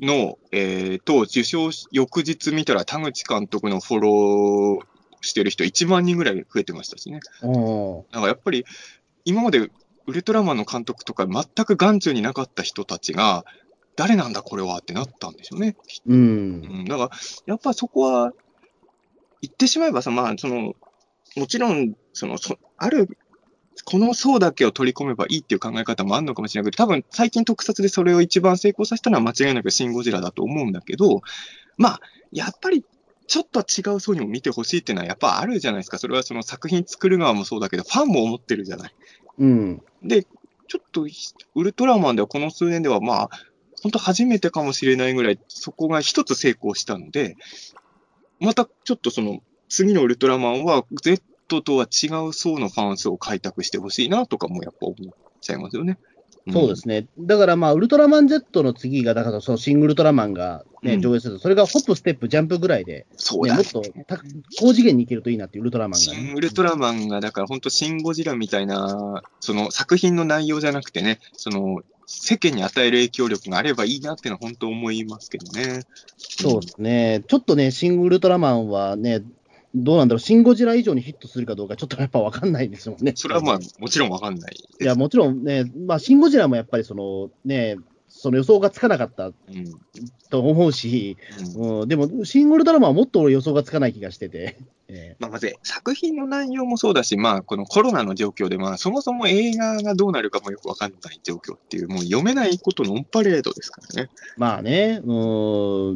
の、えー、と、受賞し翌日見たら田口監督のフォローしてる人1万人ぐらい増えてましたしね。うんだからやっぱり今までウルトラマンの監督とか全く眼中になかった人たちが、誰なんだこれはってなったんでしょうね。う。うんん、だから、やっぱそこは、言ってしまえばさ、まあ、その、もちろん、その、そある、この層だけを取り込めばいいっていう考え方もあるのかもしれないけど、多分最近特撮でそれを一番成功させたのは間違いなくシン・ゴジラだと思うんだけど、まあ、やっぱり、ちょっと違う層にも見てほしいっていうのはやっぱあるじゃないですか。それはその作品作る側もそうだけど、ファンも思ってるじゃない。うん。で、ちょっと、ウルトラマンではこの数年では、まあ、本当初めてかもしれないぐらい、そこが一つ成功したので、またちょっとその、次のウルトラマンは、Z とは違う層のファン層を開拓してほしいなとかもやっぱ思っちゃいますよね。そうですね。だからまあ、ウルトラマン Z の次が、だからそのシングルトラマンがね、うん上映すると、それがホップ、ステップ、ジャンプぐらいで、ね、そうだねもっとた高次元に行けるといいなっていうウルトラマンがシね、ン・ウルトラマンが、だから本当、シン・ゴジラみたいな、その作品の内容じゃなくてね、その、世間に与える影響力があればいいなっていうのは本当思いますけどね。そうですね。ちょっとね、シン・ウルトラマンはね、どうなんだろう、シン・ゴジラ以上にヒットするかどうか、ちょっとやっぱ分かんないですもんね。それはまあ、もちろんわかんない。いや、もちろんね、まあ、シン・ゴジラもやっぱりそのね、その予想がつかなかった。うん。と思うし、うん。うん、でも、シン・ウルトラマンはもっと俺予想がつかない気がしてて、*laughs* えまあ、まず作品の内容もそうだし、まあ、このコロナの状況で、まあ、そもそも映画がどうなるかもよくわかんない状況っていう、もう読めないことのオンパレードですからね。まあね、う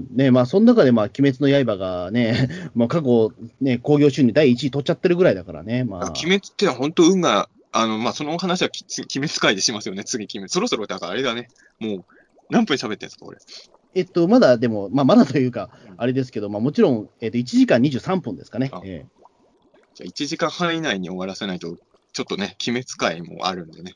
ん、ね、まあ、その中で、まあ、鬼滅の刃がね、*laughs* まあ、過去、ね、興行収入第1位取っちゃってるぐらいだからね、まあ、鬼滅ってのは本当運が、あの、まあ、その話はき鬼滅会でしますよね、次鬼滅。そろそろ、だからあれだね、もう、何分喋ってんですか、俺。えっと、まだでも、まあ、まだというかうん、あれですけど、まあ、もちろん、えっと、1時間23分ですかねあ。ええじゃあ、1時間半以内に終わらせないと、ちょっとね、鬼滅会もあるんでね。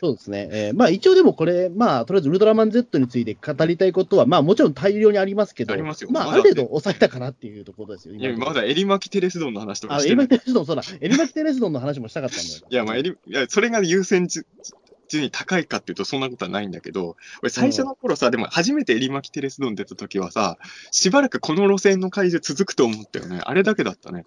そうですね。えーまあ一応でもこれ、まあとりあえずウルトラマン Z について語りたいことは、まあもちろん大量にありますけど、ありますよまあある程度抑えたかなっていうところですよ。いや、今まだエリマキテレスドンの話とかあ、して。エリマキテレスドン、そうだ、エリマキテレスドンの話もしたかったんだよ。いや、まあ、エリ、いや、それが優先じ順位高いかっていうとそんなことはないんだけど、俺最初の頃さ、でも初めてエリマキテレスドン出た時はさ、しばらくこの路線の怪獣続くと思ったよね。あれだけだったね。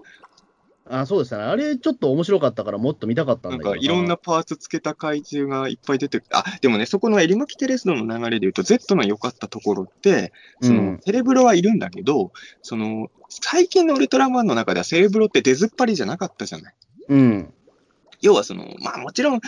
あ、そうですね。あれちょっと面白かったからもっと見たかったんなんだけどかいろんな。パーツつけた怪獣がいっぱい出てくる。あ、でもね、そこのエリマキテレスドンの流れで言うと、Z の良かったところって、その、うんセレブロはいるんだけど、その、最近のウルトラマンの中ではセレブロって出ずっぱりじゃなかったじゃない。うん。要はその、まあもちろん、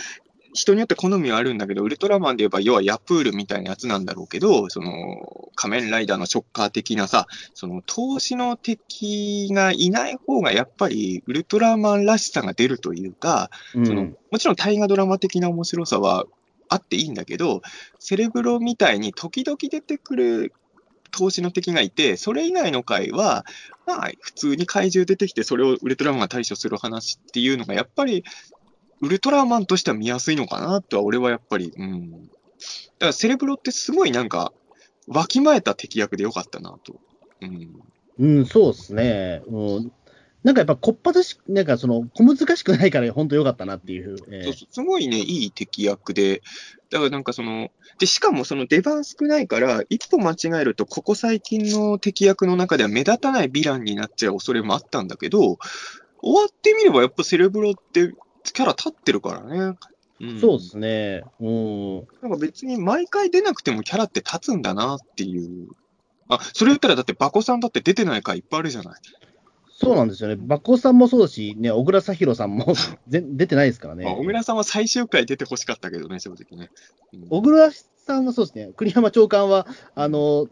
人によって好みはあるんだけど、ウルトラマンで言えば、要はヤプールみたいなやつなんだろうけど、その、仮面ライダーのショッカー的なさ、その、投資の敵がいない方が、やっぱり、ウルトラマンらしさが出るというか、うん。そのもちろん大河ドラマ的な面白さはあっていいんだけど、セレブロみたいに時々出てくる投資の敵がいて、それ以外の回は、まあ、普通に怪獣出てきて、それをウルトラマンが対処する話っていうのが、やっぱり、ウルトラマンとしては見やすいのかなとは、俺はやっぱり、うん。だからセレブロってすごいなんか、わきまえた敵役でよかったなと。うん。うん、そうですね。うん。なんかやっぱ、こっぱずし、なんかその、小難しくないから、本当良かったなっていう。えーそうそうすごいね、いい敵役で、だからなんかその、で、しかもその出番少ないから、一歩間違えると、ここ最近の敵役の中では目立たないヴィランになっちゃう恐れもあったんだけど、終わってみればやっぱセレブロってキャラ立ってるからね。うんそうですね。うん。なんか別に毎回出なくてもキャラって立つんだなっていう。あ、それ言ったらだってバコさんだって出てない回いっぱいあるじゃない。そうなんですよね。バッコさんもそうだし、ね、小倉沙弘さんも *laughs* ぜ出てないですからね。まあ、小倉さんは最終回出てほしかったけどね、正直ね。うん小倉さんはそうですね。栗山長官は、あの、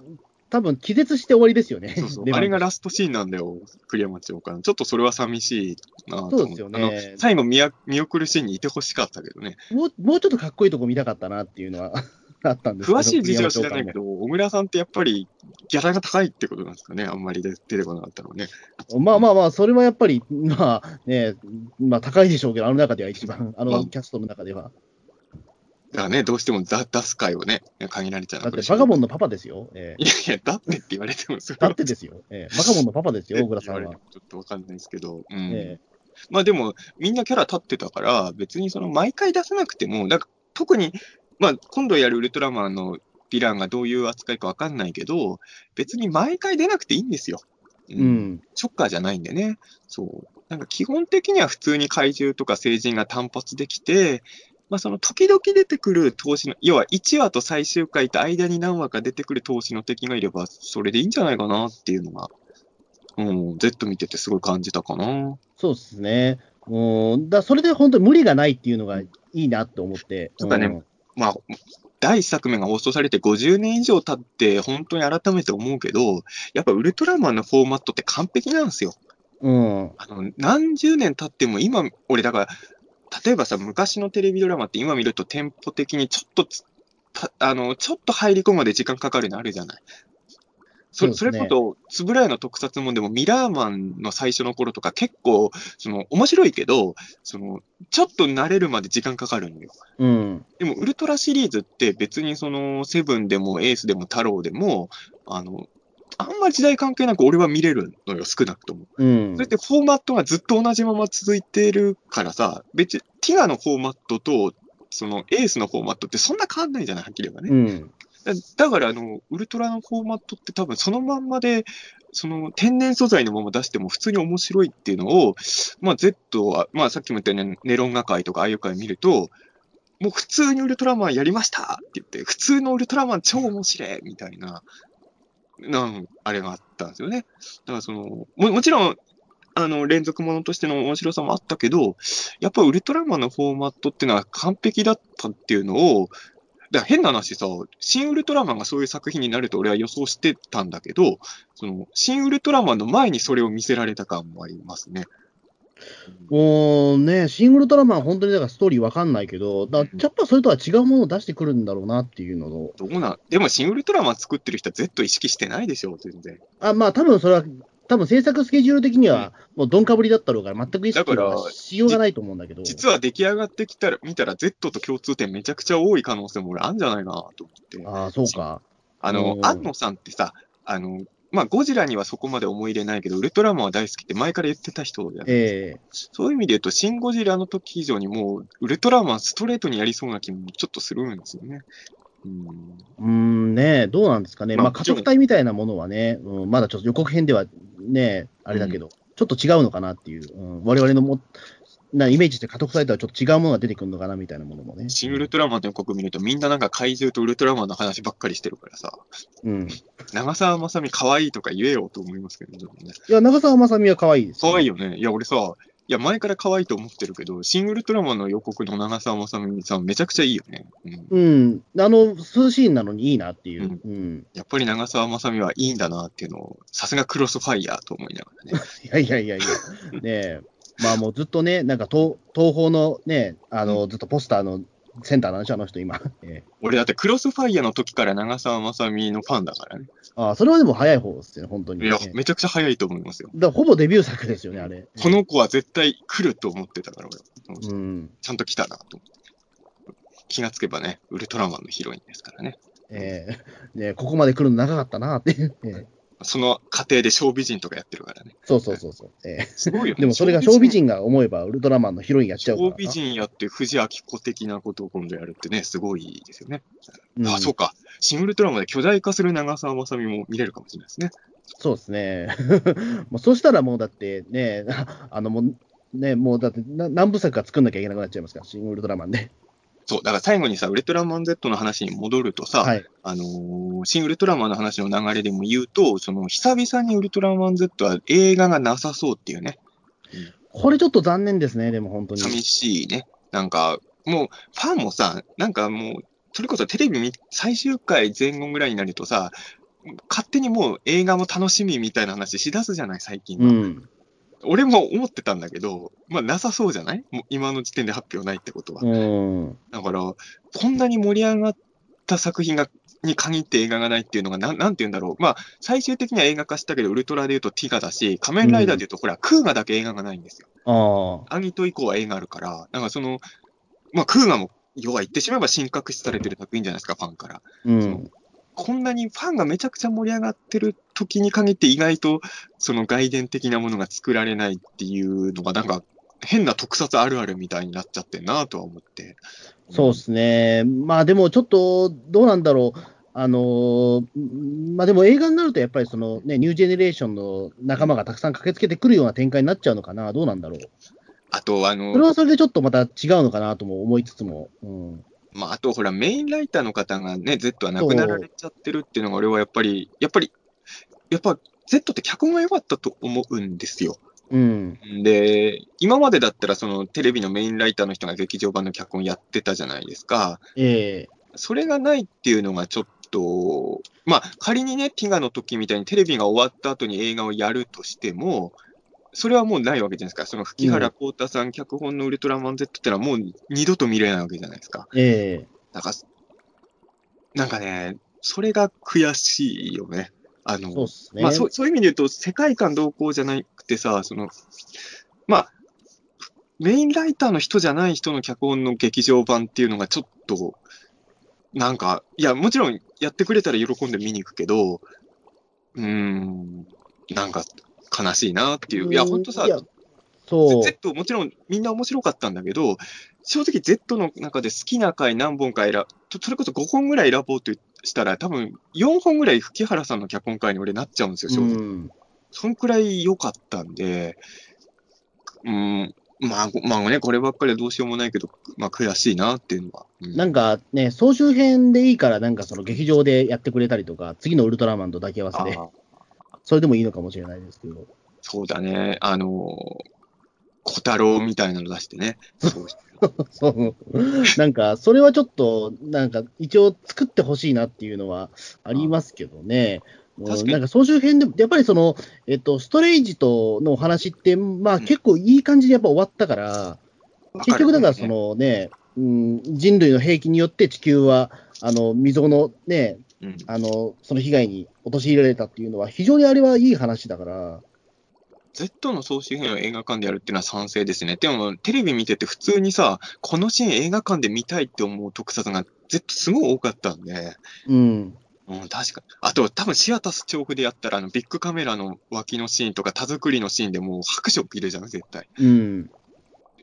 多分気絶して終わりですよね。そうそう *laughs* あれがラストシーンなんだよ、栗山長官。ちょっとそれは寂しいなと思そうですよね最後見や、見送るシーンにいてほしかったけどね。もう、もうちょっとかっこいいとこ見たかったなっていうのは *laughs* あったんです詳しい事情は知らないけ栗ど、小倉さんってやっぱりギャラが高いってことなんですかね。あんまり出出てこなかったのね。まあまあまあ、それはやっぱり、まあね、まあ高いでしょうけど、あの中では一番、あまあのキャストの中では。だからね、どうしてもだ出す回をね、限られちゃうだってバカボンンのパパですよ。ええいやいや、だってって言われても、それはだってですよ。ええバカボンのパパですよ、小倉さんはちょっとわかんないですけど。うん。えまあでも、みんなキャラ立ってたから、別にその毎回出さなくても、だから特に、まあ今度やるウルトラマンのヴィランがどういう扱いかわかんないけど、別に毎回出なくていいんですよ。うん。ショッカーじゃないんでね。そう。なんか基本的には普通に怪獣とか成人が単発できて、まあその時々出てくる投資の、要は1話と最終回と間に何話か出てくる投資の敵がいれば、それでいいんじゃないかなっていうのが、うん、Z 見ててすごい感じたかな。そうですね。うん。だそれで本当に無理がないっていうのがいいなって思って。そうだねんまあ、第一作目が放送されて50年以上経って、本当に改めて思うけど、やっぱウルトラマンのフォーマットって完璧なんですよ。うん。あの、何十年経っても今、俺だから、例えばさ、昔のテレビドラマって今見るとテンポ的にちょっとあの、ちょっと入り込むまで時間かかるのあるじゃない？そそそれこそ、つぶらやの特撮もんでも、ミラーマンの最初の頃とか結構、その、面白いけど、その、ちょっと慣れるまで時間かかるのよ。うん。でも、ウルトラシリーズって別にその、セブンでもエースでも太郎でも、あの、あんまり時代関係なく俺は見れるのよ、少なくとも。うんそれってフォーマットがずっと同じまま続いてるからさ、別にティガのフォーマットと、そのエースのフォーマットってそんな変わんないじゃない、はっきり言えばね。うん。だだから、あの、ウルトラのフォーマットって多分そのまんまで、その天然素材のまま出しても普通に面白いっていうのを、まあ Z は、まあさっきも言ったようにネロンガ会とかああいう会見ると、もう普通にウルトラマンやりましたって言って、普通のウルトラマン超面白いみたいな、なん、あれがあったんですよね。だからその、ももちろん、あの、連続ものとしての面白さもあったけど、やっぱウルトラマンのフォーマットっていうのは完璧だったっていうのを、だから変な話さ、新ウルトラマンがそういう作品になると俺は予想してたんだけど、その、新ウルトラマンの前にそれを見せられた感もありますね。もうね、シン・ウルトラマン、本当にだからストーリーわかんないけど、だやっぱそれとは違うものを出してくるんだろうなっていうのを、どうなんでも新ウルトラマン作ってる人は Z 意識してないでしょ、全然。あまあ多分それは、多分制作スケジュール的には、もうどんかぶりだったろうから、全く意識はしようがないと思うんだけど、実は出来上がってきたら、見たら Z と共通点めちゃくちゃ多い可能性も俺あるんじゃないかなと思って。ああ、そうか。あのう、ん安野さんってさ、あの、まあ、ゴジラにはそこまで思い入れないけど、ウルトラマンは大好きって前から言ってた人だよね。ええそういう意味で言うと、シン・ゴジラの時以上にもう、ウルトラマンストレートにやりそうな気もちょっとするんですよね。うん。うーんね、どうなんですかね。まあまあ、家族隊みたいなものはね、うん、まだちょっと予告編ではね、あれだけど、ちょっと違うのかなっていう、うん、我々のもなイメージして家族隊とはちょっと違うものが出てくるのかなみたいなものもね。シン・ウルトラマンの予告見ると、みんななんか怪獣とウルトラマンの話ばっかりしてるからさ、うん。長澤まさみ可愛いとか言えよと思いますけどね。いや、長澤まさみは可愛いです、可愛いよね。いや、俺さ、いや、前から可愛いと思ってるけど、シン・ウルトラマンの予告の長澤まさみさん、めちゃくちゃいいよね。うん。うん。あの、涼しいなのにいいなっていう。うん。やっぱり長澤まさみはいいんだなっていうのを、さすがクロスファイヤーと思いながらね。*laughs* いやいやいやいや。ねえ。まあもうずっとね、なんか東東宝のね、あの、ずっとポスターのセンターなんでしょ、あの人今。ええ俺だってクロスファイヤーの時から長澤まさみのファンだからね。ああ、それはでも早い方ですよね、本当に、ね。いやええ、めちゃくちゃ早いと思いますよ。だからほぼデビュー作ですよね、あれ。この子は絶対来ると思ってたから、俺。うん。ちゃんと来たなと思って。気がつけばね、ウルトラマンのヒロインですからね。ええねえここまで来るの長かったなって。ええその過程で小美人とかやってるからね。そうそうそうそう。ええすごいよね。でもそれが小美人が思えば、ウルトラマンのヒロインやっちゃうからな。小美人やって藤明子的なことを今度やるってね、すごいですよね。うんあ、そうか。シングルトラマンで巨大化する長澤まさみも見れるかもしれないですね。そうですね。*laughs* もうそしたらもうだってね、あのもう、ね、もうだってな何部作か作んなきゃいけなくなっちゃいますから、シン・ウルトラマンで。そう、だから最後にさ、ウルトラマン Z の話に戻るとさ、はい。あのーシン・ウルトラマンの話の流れでも言うと、その、久々にウルトラマン Z は映画がなさそうっていうね、これちょっと残念ですね、でも本当に。寂しいね。なんか、もう、ファンもさ、なんかもう、それこそテレビ見最終回前後ぐらいになるとさ、勝手にもう映画も楽しみみたいな話しだすじゃない、最近は。うん。俺も思ってたんだけど、まあ、なさそうじゃない？もう今の時点で発表ないってことは。うん。だから、こんなに盛り上がった作品が、に限って映画がないっていうのが、なん、なんて言うんだろう。まあ、最終的には映画化したけど、ウルトラで言うとティガだし、仮面ライダーで言うと、ほら、クーガだけ映画がないんですよ。ああ。アギト以降は映画あるから、なんかその、まあ、クーガも、要は言ってしまえば神格視されてる作品じゃないですか、ファンから。うん。こんなにファンがめちゃくちゃ盛り上がってる時に限って意外とその外伝的なものが作られないっていうのがなんか変な特撮あるあるみたいになっちゃってんなとは思って。そうですね。まあでもちょっと、どうなんだろう。あのーまあでも映画になるとやっぱりそのね、ニュージェネレーションの仲間がたくさん駆けつけてくるような展開になっちゃうのかな。どうなんだろう。あと、あそれの、はそれでちょっとまた違うのかなとも思いつつも。うん。まあ、あとほらメインライターの方がね、Z は亡くなられちゃってるっていうのが俺はやっぱり、やっぱり、やっぱ Z って脚本が良かったと思うんですよ。うん。で、今までだったらそのテレビのメインライターの人が劇場版の脚本やってたじゃないですか。ええそれがないっていうのがちょっと、まあ、仮にね、ティガの時みたいにテレビが終わった後に映画をやるとしても、それはもうないわけじゃないですか。その吹原幸太さん脚本のウルトラマン Z ってのはもう二度と見れないわけじゃないですか。ええなんか、なんかね、それが悔しいよね。あの、そうね。まあそう、そういう意味で言うと、世界観同行じゃなくてさ、その、まあ、メインライターの人じゃない人の脚本の劇場版っていうのがちょっと、なんか、いや、もちろんやってくれたら喜んで見に行くけど、うーん、なんか悲しいなっていう。いや、ほんとさそう。Z もちろんみんな面白かったんだけど、正直 Z の中で好きな回何本か選ぶ、それこそ5本ぐらい選ぼうとしたら、多分4本ぐらい吹原さんの脚本会に俺なっちゃうんですよ、正直。うん。そんくらい良かったんで、うん、まあ、ごまあね、こればっかりはどうしようもないけど、まあ悔しいなっていうのは。うんなんかね、総集編でいいから、なんかその劇場でやってくれたりとか、次のウルトラマンと抱き合わせで、それでもいいのかもしれないですけど。そうだね、あの小太郎みたいなの出してね。そ *laughs* うそう。なんか、それはちょっと、なんか、一応作ってほしいなっていうのはありますけどね。なんか、総集編でも、やっぱりその、えっと、ストレイジとのお話って、まあ、うん結構いい感じでやっぱ終わったから、結局だからそ、のね、うん、人類の兵器によって地球は、あの、未曾有のね、うんあの、その被害に陥られたっていうのは、非常にあれはいい話だから、Z の総集編を映画館でやるっていうのは賛成ですね。でも、テレビ見てて普通にさ、このシーン映画館で見たいって思う特撮が Z すごい多かったんで、うん。うん、確かに。あと、多分シアタス調布でやったら、あの、ビッグカメラの脇のシーンとか、田作りのシーンでもう拍手を切るじゃん、絶対。うん。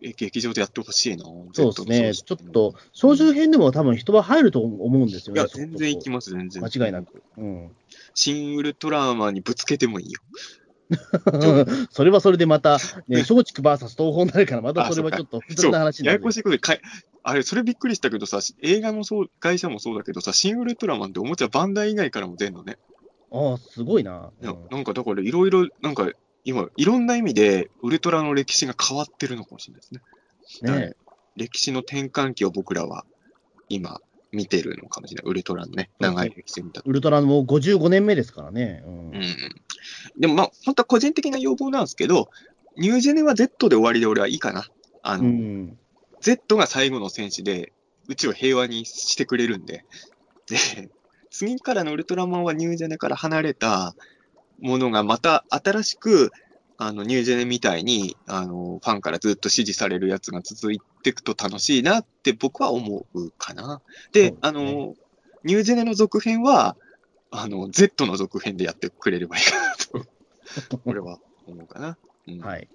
え劇場でやってほしいな。そうですね。ちょのっと、総集編でも多分人は入ると思うんですよね。いや、全然行きます、全然。間違いなく。うん。新ウルトラマンにぶつけてもいいよ。*laughs* それはそれでまた、ね、*laughs* 松竹 VS 東宝になるから、またそれはちょっと複雑な話になるややこしいことでかい、あれ、それびっくりしたけどさ、映画のそう会社もそうだけどさ、新ウルトラマンっておもちゃバンダイ以外からも出んのね。ああ、すごいな。いやうんなんかだからいろいろ、なんか今、いろんな意味でウルトラの歴史が変わってるのかもしれないですね。ね歴史の転換期を僕らは今見てるのかもしれない。ウルトラのね、長い歴史を見たと。ウルトラも55年目ですからね。うんうんうん。でもまあ、本当は個人的な要望なんですけど、ニュージェネは Z で終わりで俺はいいかな。あの、うん Z が最後の戦士で、うちを平和にしてくれるんで。で、次からのウルトラマンはニュージェネから離れたものがまた新しく、あの、ニュージェネみたいに、あの、ファンからずっと支持されるやつが続いていくと楽しいなって僕は思うかな。で、あの、ニュージェネの続編は、あの、Z の続編でやってくれればいいかなと、*laughs* 俺は思うかな。うんはい。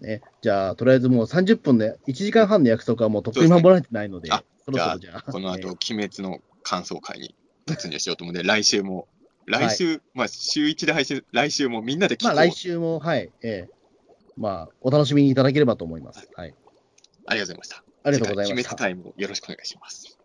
ね、じゃあ、とりあえずもう30分で、1時間半の約束はもうとっくに守られてないので、あそろそろじゃあ、この後、ね鬼滅の感想会に突入しようと思うんで、来週も、来週、まあ、週1で配信、来週もみんなで聞こう。まあ来週も、はい、ええまあ、お楽しみにいただければと思います。はい。ありがとうございました。ありがとうございました鬼滅。タイムをよろしくお願いします。